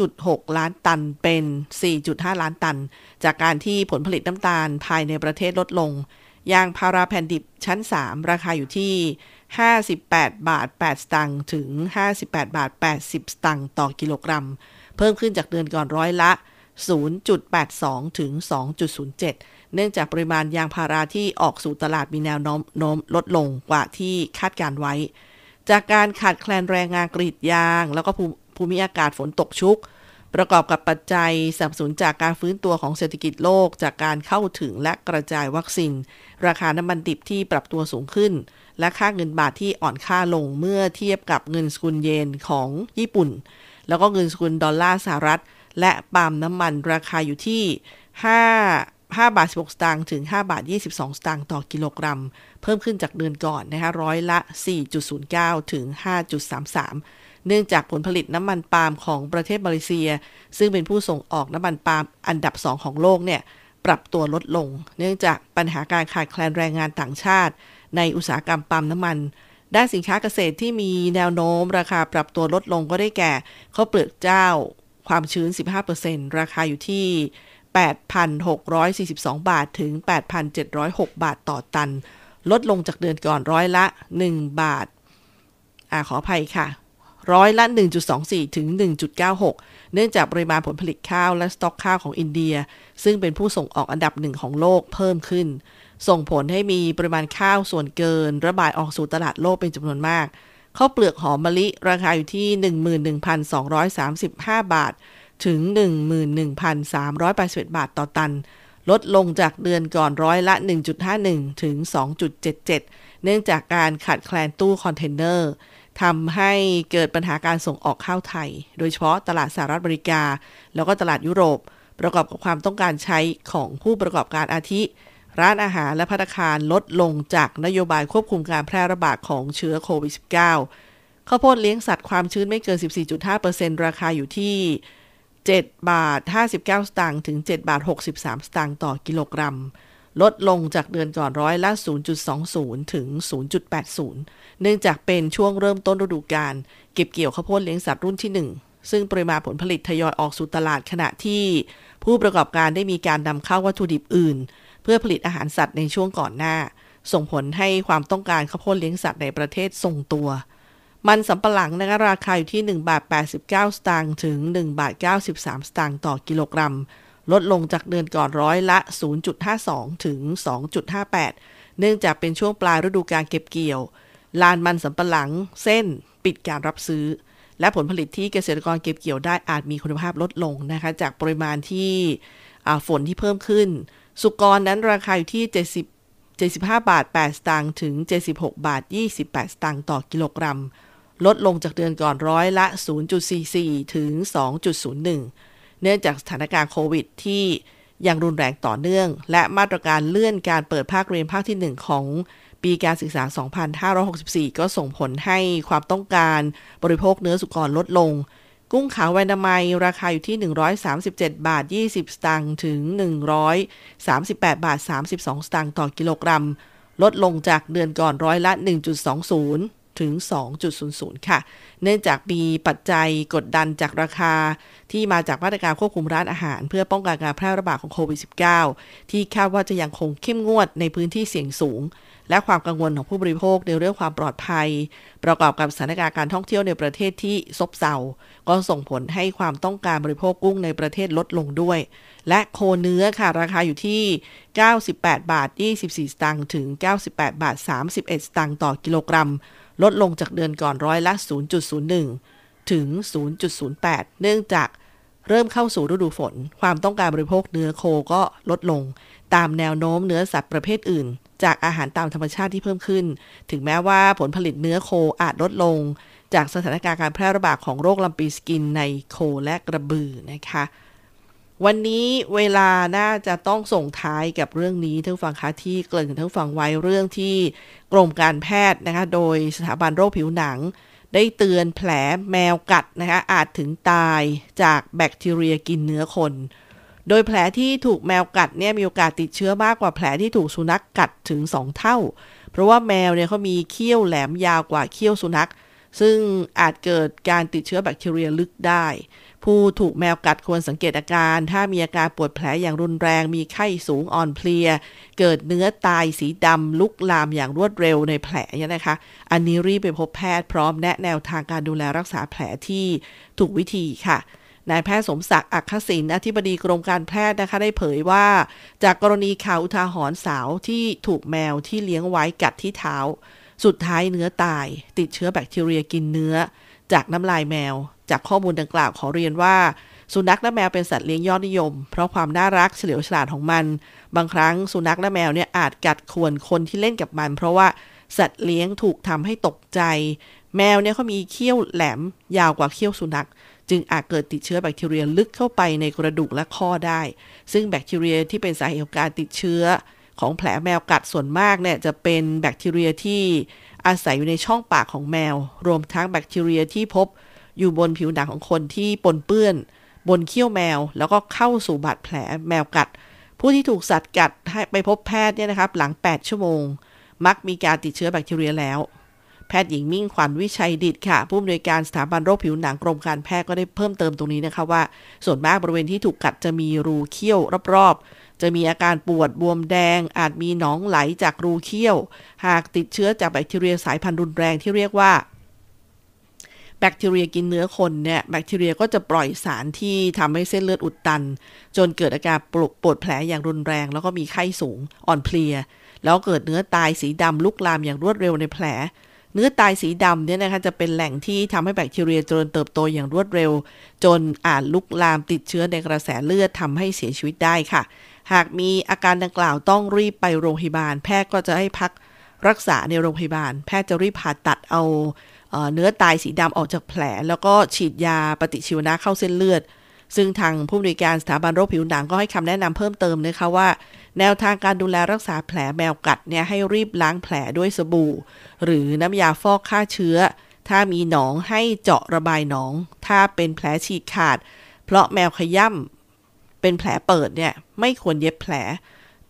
0.6 ล้านตันเป็น 4.5 ล้านตัน จากการที่ผลผลิตน้ำตาลภายในประเทศลดลง ยางพาราแผ่นดิบชั้น 3 ราคาอยู่ที่ 58 บาท 8 สตางค์ถึง 58 บาท 80 สตางค์ต่อกิโลกรัม เพิ่มขึ้นจากเดือนก่อนร้อยละ 0.82 ถึง 2.07 เนื่องจากปริมาณยางพาราที่ออกสู่ตลาดมีแนวโน้มโน้มลดลงกว่าที่คาดการไว้ จากการขาดแคลนแรงงานกรีดยาง แล้วก็ภูมิอากาศฝนตกชุก ประกอบกับปัจจัยสนับสนุนจากการฟื้นตัวของเศรษฐกิจโลก จากการเข้าถึงและกระจายวัคซีน ราคาน้ำมันดิบที่ปรับตัวสูงขึ้น และค่าเงินบาทที่อ่อนค่าลงเมื่อเทียบกับเงินสกุลเยนของญี่ปุ่น แล้วก็เงินสกุลดอลลาร์สหรัฐ และปาล์มน้ำมันราคาอยู่ที่5 5 บาท 16 สตางค์ถึง 5 บาท 22 สตางค์ต่อกิโลกรัม เพิ่มขึ้นจากเดือนก่อนนะคะร้อยละ 4.09 ถึง 5.33 เนื่องจากผลผลิตน้ำมันปาล์มของประเทศมาเลเซีย ซึ่งเป็นผู้ส่งออกน้ำมันปาล์มอันดับ 2 ของโลกเนี่ยปรับตัวลดลง เนื่องจากปัญหาการขาดแคลนแรงงานต่างชาติ ในอุตสาหกรรมปาล์มน้ำมันด้านสินค้าเกษตรที่มีแนวโน้มราคาปรับตัวลดลงก็ได้แก่ข้าวเปลือกเจ้าความชื้น 15%ราคาอยู่ที่ 8,642 บาทถึง 8,706 บาทต่อตัน ลดลงจากเดือนก่อนร้อยละ 1 บาท อ่าขออภัยค่ะ ร้อยละ 1.24 ถึง 1.96 เนื่องจากปริมาณผลผลิตข้าวและสต็อกข้าวของอินเดีย ซึ่งเป็นผู้ส่งออกอันดับหนึ่งของโลกเพิ่มขึ้น ส่งผลให้มีปริมาณข้าวส่วนเกิน ระบายออกสู่ตลาดโลกเป็นจำนวนมากข้าวเปลือกหอมมะลิ ราคาอยู่ที่ 11,235 บาท ถึง 11,381 บาทต่อตัน ลดลงจากเดือนก่อนร้อยละ 1.51 ถึง 2.77 เนื่องจากการขาดแคลนตู้คอนเทนเนอร์ทำให้เกิดปัญหาการส่งออกข้าวไทย โดยเฉพาะตลาดสหรัฐอเมริกา แล้วก็ตลาดยุโรป ประกอบกับความต้องการใช้ของผู้ประกอบการอาทิ ร้านอาหารและภัตตาคารลดลงจากนโยบายควบคุมการแพร่ระบาดของเชื้อโควิด -19 ข้าวโพดเลี้ยงสัตว์ความชื้นไม่เกิน 14.5%ราคาอยู่ที่ 7 บาท 59 สตางค์ถึง 7 บาท 63 สตางค์ต่อกิโลกรัม ลดลงจากเดือนก่อนร้อยละ 0.20 ถึง 0.80 เนื่องจากเป็นช่วงเริ่มต้นฤดูกาลเก็บเกี่ยวข้าวโพดเลี้ยงสัตว์รุ่นที่ 1 ซึ่งปริมาณผลผลิตทยอยออกสู่ตลาดขณะที่ ผู้ประกอบการได้มีการนำเข้าวัตถุดิบอื่น เพื่อผลิตอาหารสัตว์ในช่วงก่อนหน้า ส่งผลให้ความต้องการข้าวโพดเลี้ยงสัตว์ในประเทศทรงตัว มันสำปะหลังนะคะราคาอยู่ที่ 1 บาท 89 สตางค์ถึง 1 บาท 93 สตางค์ต่อกิโลกรัม ลดลงจากเดือนก่อนร้อยละ 0.52 ถึง 2.58 เนื่องจากเป็นช่วงปลายฤดูการเก็บเกี่ยว ลานมันสำปะหลังเส้นปิดการรับซื้อ และผลผลิตที่เกษตรกรเก็บเกี่ยวได้อาจมีคุณภาพลดลงนะคะจากปริมาณที่ฝนที่เพิ่มขึ้น สุกรนั้นราคาอยู่ที่ 70 75 บาท 8 สตางค์ถึง 76 บาท 28 สตางค์ต่อกิโลกรัม ลดลงจากเดือนก่อนร้อยละ 0.44 ถึง 2.01 เนื่องจากสถานการณ์โควิดที่ยังรุนแรงต่อเนื่อง และมาตรการเลื่อนการเปิดภาคเรียนภาคที่ 1 ของปีการศึกษา 2564 ก็ส่งผลให้ความต้องการบริโภคเนื้อสุกรลดลง กุ้งขาวแวนามัยราคาอยู่ที่ 137 บาท 20 สตางค์ถึง 138 บาท 32 สตางค์ต่อกิโลกรัม ลดลงจากเดือนก่อนร้อยละ 1.20 ถึง 2.00 ค่ะ เนื่องจากมีปัจจัยกดดันจากราคา ที่มาจากมาตรการควบคุมร้านอาหาร เพื่อป้องกันการแพร่ระบาดของโควิด -19 ที่คาดว่าจะยังคงเข้มงวดในพื้นที่เสี่ยงสูง และความกังวลของผู้บริโภคในเรื่องความปลอดภัย ประกอบกับสถานการณ์การท่องเที่ยวในประเทศที่ซบเซา ก็ส่งผลให้ความต้องการบริโภคกุ้งในประเทศลดลงด้วย และโคเนื้อค่ะราคาอยู่ที่ 98 บาท 24 สตางค์ถึง 98 บาท 31 สตางค์ต่อกิโลกรัม ลดลงจากเดือนก่อนร้อยละ 0.01 ถึง 0.08 เนื่องจากเริ่มเข้าสู่ฤดูฝน ความต้องการบริโภคเนื้อโคก็ลดลง ตามแนวโน้มเนื้อสัตว์ประเภทอื่น จากอาหารตามธรรมชาติที่เพิ่มขึ้น ถึงแม้ว่าผลผลิตเนื้อโคอาจลดลง จากสถานการณ์การแพร่ระบาดของโรคลำปีสกินในโคและกระบือนะคะ วันนี้เวลาน่าจะต้องส่งท้ายกับเรื่องนี้ทั้งฟังคะที่เกริ่นทั้งฟังไว้เรื่องที่กรมการแพทย์นะคะ โดยสถาบันโรคผิวหนัง ได้เตือนแผลแมวกัดนะคะอาจถึงตายจากแบคทีเรียกินเนื้อคน โดยแผลที่ถูกแมวกัดเนี่ยมีโอกาสติดเชื้อมากกว่าแผลที่ถูกสุนัขกกัดถึง 2 เท่า เพราะว่าแมวเนี่ยเขามีเขี้ยวแหลมยาวกว่าเขี้ยวสุนัข ซึ่งอาจเกิดการติดเชื้อแบคทีเรียลึกได้ ผู้ถูกแมวกัดควรสังเกตอาการ ถ้ามีอาการปวดแผลอย่างรุนแรง มีไข้สูงอ่อนเพลีย เกิดเนื้อตายสีดำลุกลามอย่างรวดเร็วในแผลเนี่ยนะคะ อันนี้รีบไปพบแพทย์พร้อมแนะแนวทางการดูแลรักษาแผลที่ถูกวิธีค่ะนายแพทย์สมศักดิ์อักขศินอธิบดีกรมการแพทย์นะคะได้เผยว่า จากกรณีข่าวอุทาหรณ์สาวที่ถูกแมวที่เลี้ยงไว้กัดที่เท้า สุดท้ายเนื้อตาย ติดเชื้อแบคทีเรียกินเนื้อ จากน้ำลายแมว จากข้อมูลดังกล่าวขอเรียนว่า สุนัขและแมวเป็นสัตว์เลี้ยงยอดนิยม เพราะความน่ารักเฉลียวฉลาดของมัน บางครั้งสุนัขและแมวเนี่ยอาจกัดข่วนคนที่เล่นกับมัน เพราะว่าสัตว์เลี้ยงถูกทำให้ตกใจ แมวเนี่ยเขามีเขี้ยวแหลมยาวกว่าเขี้ยวสุนัข จึงอาจเกิดติดเชื้อแบคทีเรียลึกเข้าไปในกระดูกและข้อได้ ซึ่งแบคทีเรียที่เป็นสาเหตุของการติดเชื้อของแผลแมวกัดส่วนมากเนี่ยจะเป็นแบคทีเรียที่อาศัยอยู่ในช่องปากของแมว รวมทั้งแบคทีเรียที่พบ อยู่บนผิวหนังของคนที่ปนเปื้อน บนเขี้ยวแมว แล้วก็เข้าสู่บาดแผลแมวกัด ผู้ที่ถูกสัตว์กัดให้ไปพบแพทย์เนี่ยนะครับหลัง 8 ชั่วโมง มักมีการติดเชื้อแบคทีเรียแล้ว แพทย์หญิงมิ่งขวัญวิชัยดิตค่ะ ผู้อำนวยการสถาบันโรคผิวหนังกรมการแพทย์ก็ได้เพิ่มเติมตรงนี้นะคะว่า ส่วนมากบริเวณที่ถูกกัดจะมีรูเขี้ยวรอบๆ จะมีอาการปวดบวมแดง อาจมีหนองไหลจากรูเขี้ยว หากติดเชื้อจากแบคทีเรียสายพันธุ์รุนแรงที่เรียกว่า แบคทีเรียกินเนื้อคนเนี่ยแบคทีเรียก็จะปล่อยสารที่ทำให้เส้นเลือดอุดตัน จนเกิดอาการปวดปวดแผลอย่างรุนแรง แล้วก็มีไข้สูงอ่อนเพลีย แล้วเกิดเนื้อตายสีดำลุกลามอย่างรวดเร็วในแผล เนื้อตายสีดำเนี่ยนะคะจะเป็นแหล่งที่ทำให้แบคทีเรียเจริญเติบโตอย่างรวดเร็ว จนอาจลุกลามติดเชื้อในกระแสเลือดทำให้เสียชีวิตได้ค่ะ หากมีอาการดังกล่าวต้องรีบไปโรงพยาบาล แพทย์ก็จะให้พักรักษาในโรงพยาบาล แพทย์จะรีบผ่าตัดเอา เนื้อตายสีดำออกจากแผล แล้วก็ฉีดยาปฏิชีวนะเข้าเส้นเลือด ซึ่งทางผู้บริการสถาบันโรคผิวหนังก็ให้คำแนะนำเพิ่มเติมนะคะว่า แนวทางการดูแลรักษาแผลแมวกัดเนี่ยให้รีบล้างแผลด้วยสบู่ หรือน้ำยาฟอกฆ่าเชื้อ ถ้ามีหนองให้เจาะระบายหนอง ถ้าเป็นแผลฉีกขาด เพราะแมวขย่ำเป็นแผลเปิดเนี่ยไม่ควรเย็บแผล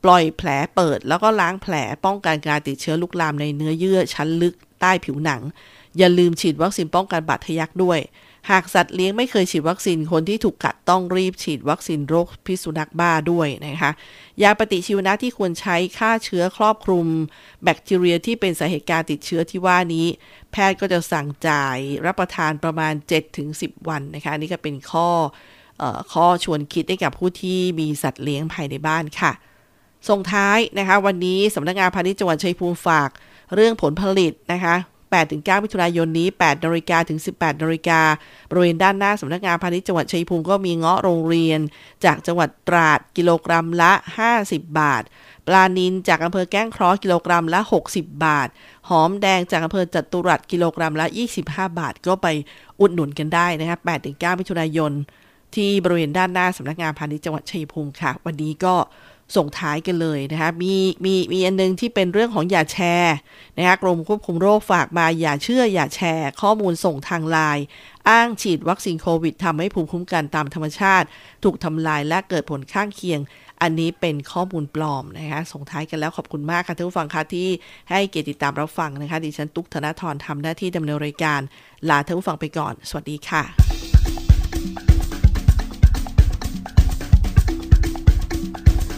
ปล่อยแผลเปิดแล้วก็ล้างแผลป้องกันการติดเชื้อลุกลามในเนื้อเยื่อชั้นลึกใต้ผิวหนัง อย่าลืมฉีดวัคซีนป้องกันบาดทะยักด้วย หากสัตว์เลี้ยงไม่เคยฉีดวัคซีนคนที่ถูกกัดต้องรีบฉีดวัคซีนโรคพิษสุนัขบ้าด้วยนะคะยาปฏิชีวนะที่ควรใช้ฆ่าเชื้อครอบคลุม แบคทีเรียที่เป็นสาเหตุการติดเชื้อที่ว่านี้ แพทย์ก็จะสั่งจ่ายรับประทานประมาณ 7-10 วันนะคะนี่ก็เป็นข้อออข้อชวนคิดให้กับผู้ที่มีสัตว์เลี้ยงภายในบ้านค่ะ ส่งท้ายนะคะ วันนี้สำนักงานพาณิชย์จังหวัดชัยภูมิฝาก เรื่องผลผลิตนะคะ 8-9มิถุนายนนี้8นาฬิกาถึง 18นาฬิกาบริเวณด้านหน้าสำนักงานพาณิชย์จังหวัดชัยภูมิก็มีเงาะโรงเรียน จากจังหวัดตราดกิโลกรัมละ 50 บาท ปลานินจากอำเภอแก้งเคราะห์กิโลกรัมละ 60 บาท หอมแดงจากอำเภอจัตุรัสกิโลกรัมละ 25 บาท ก็ไปอุดหนุนกันได้นะคะ8-9มิถุนายนที่บริเวณด้านหน้าสำนักงานพาณิชย์จังหวัดชัยภูมิค่ะ วันนี้ก็ ส่งท้ายกันเลยนะคะมีมีมีอันนึงที่เป็นเรื่องของอย่าแชร์นะคะกรมควบคุมโรคฝากมาอย่าเชื่ออย่าแชร์ ข้อมูลส่งทางไลน์อ้างฉีดวัคซีนโควิดทำให้ภูมิคุ้มกันตามธรรมชาติ ถูกทำลายและเกิดผลข้างเคียง อันนี้เป็นข้อมูลปลอมนะคะส่งท้ายกันแล้วขอบคุณมากค่ะท่านผู้ฟังค่ะที่ให้เกียรติติดตามรับฟังนะคะดิฉันตุ๊กธนทรทำหน้าที่ดำเนินรายการลาท่านผู้ฟังไปก่อน สวัสดีค่ะ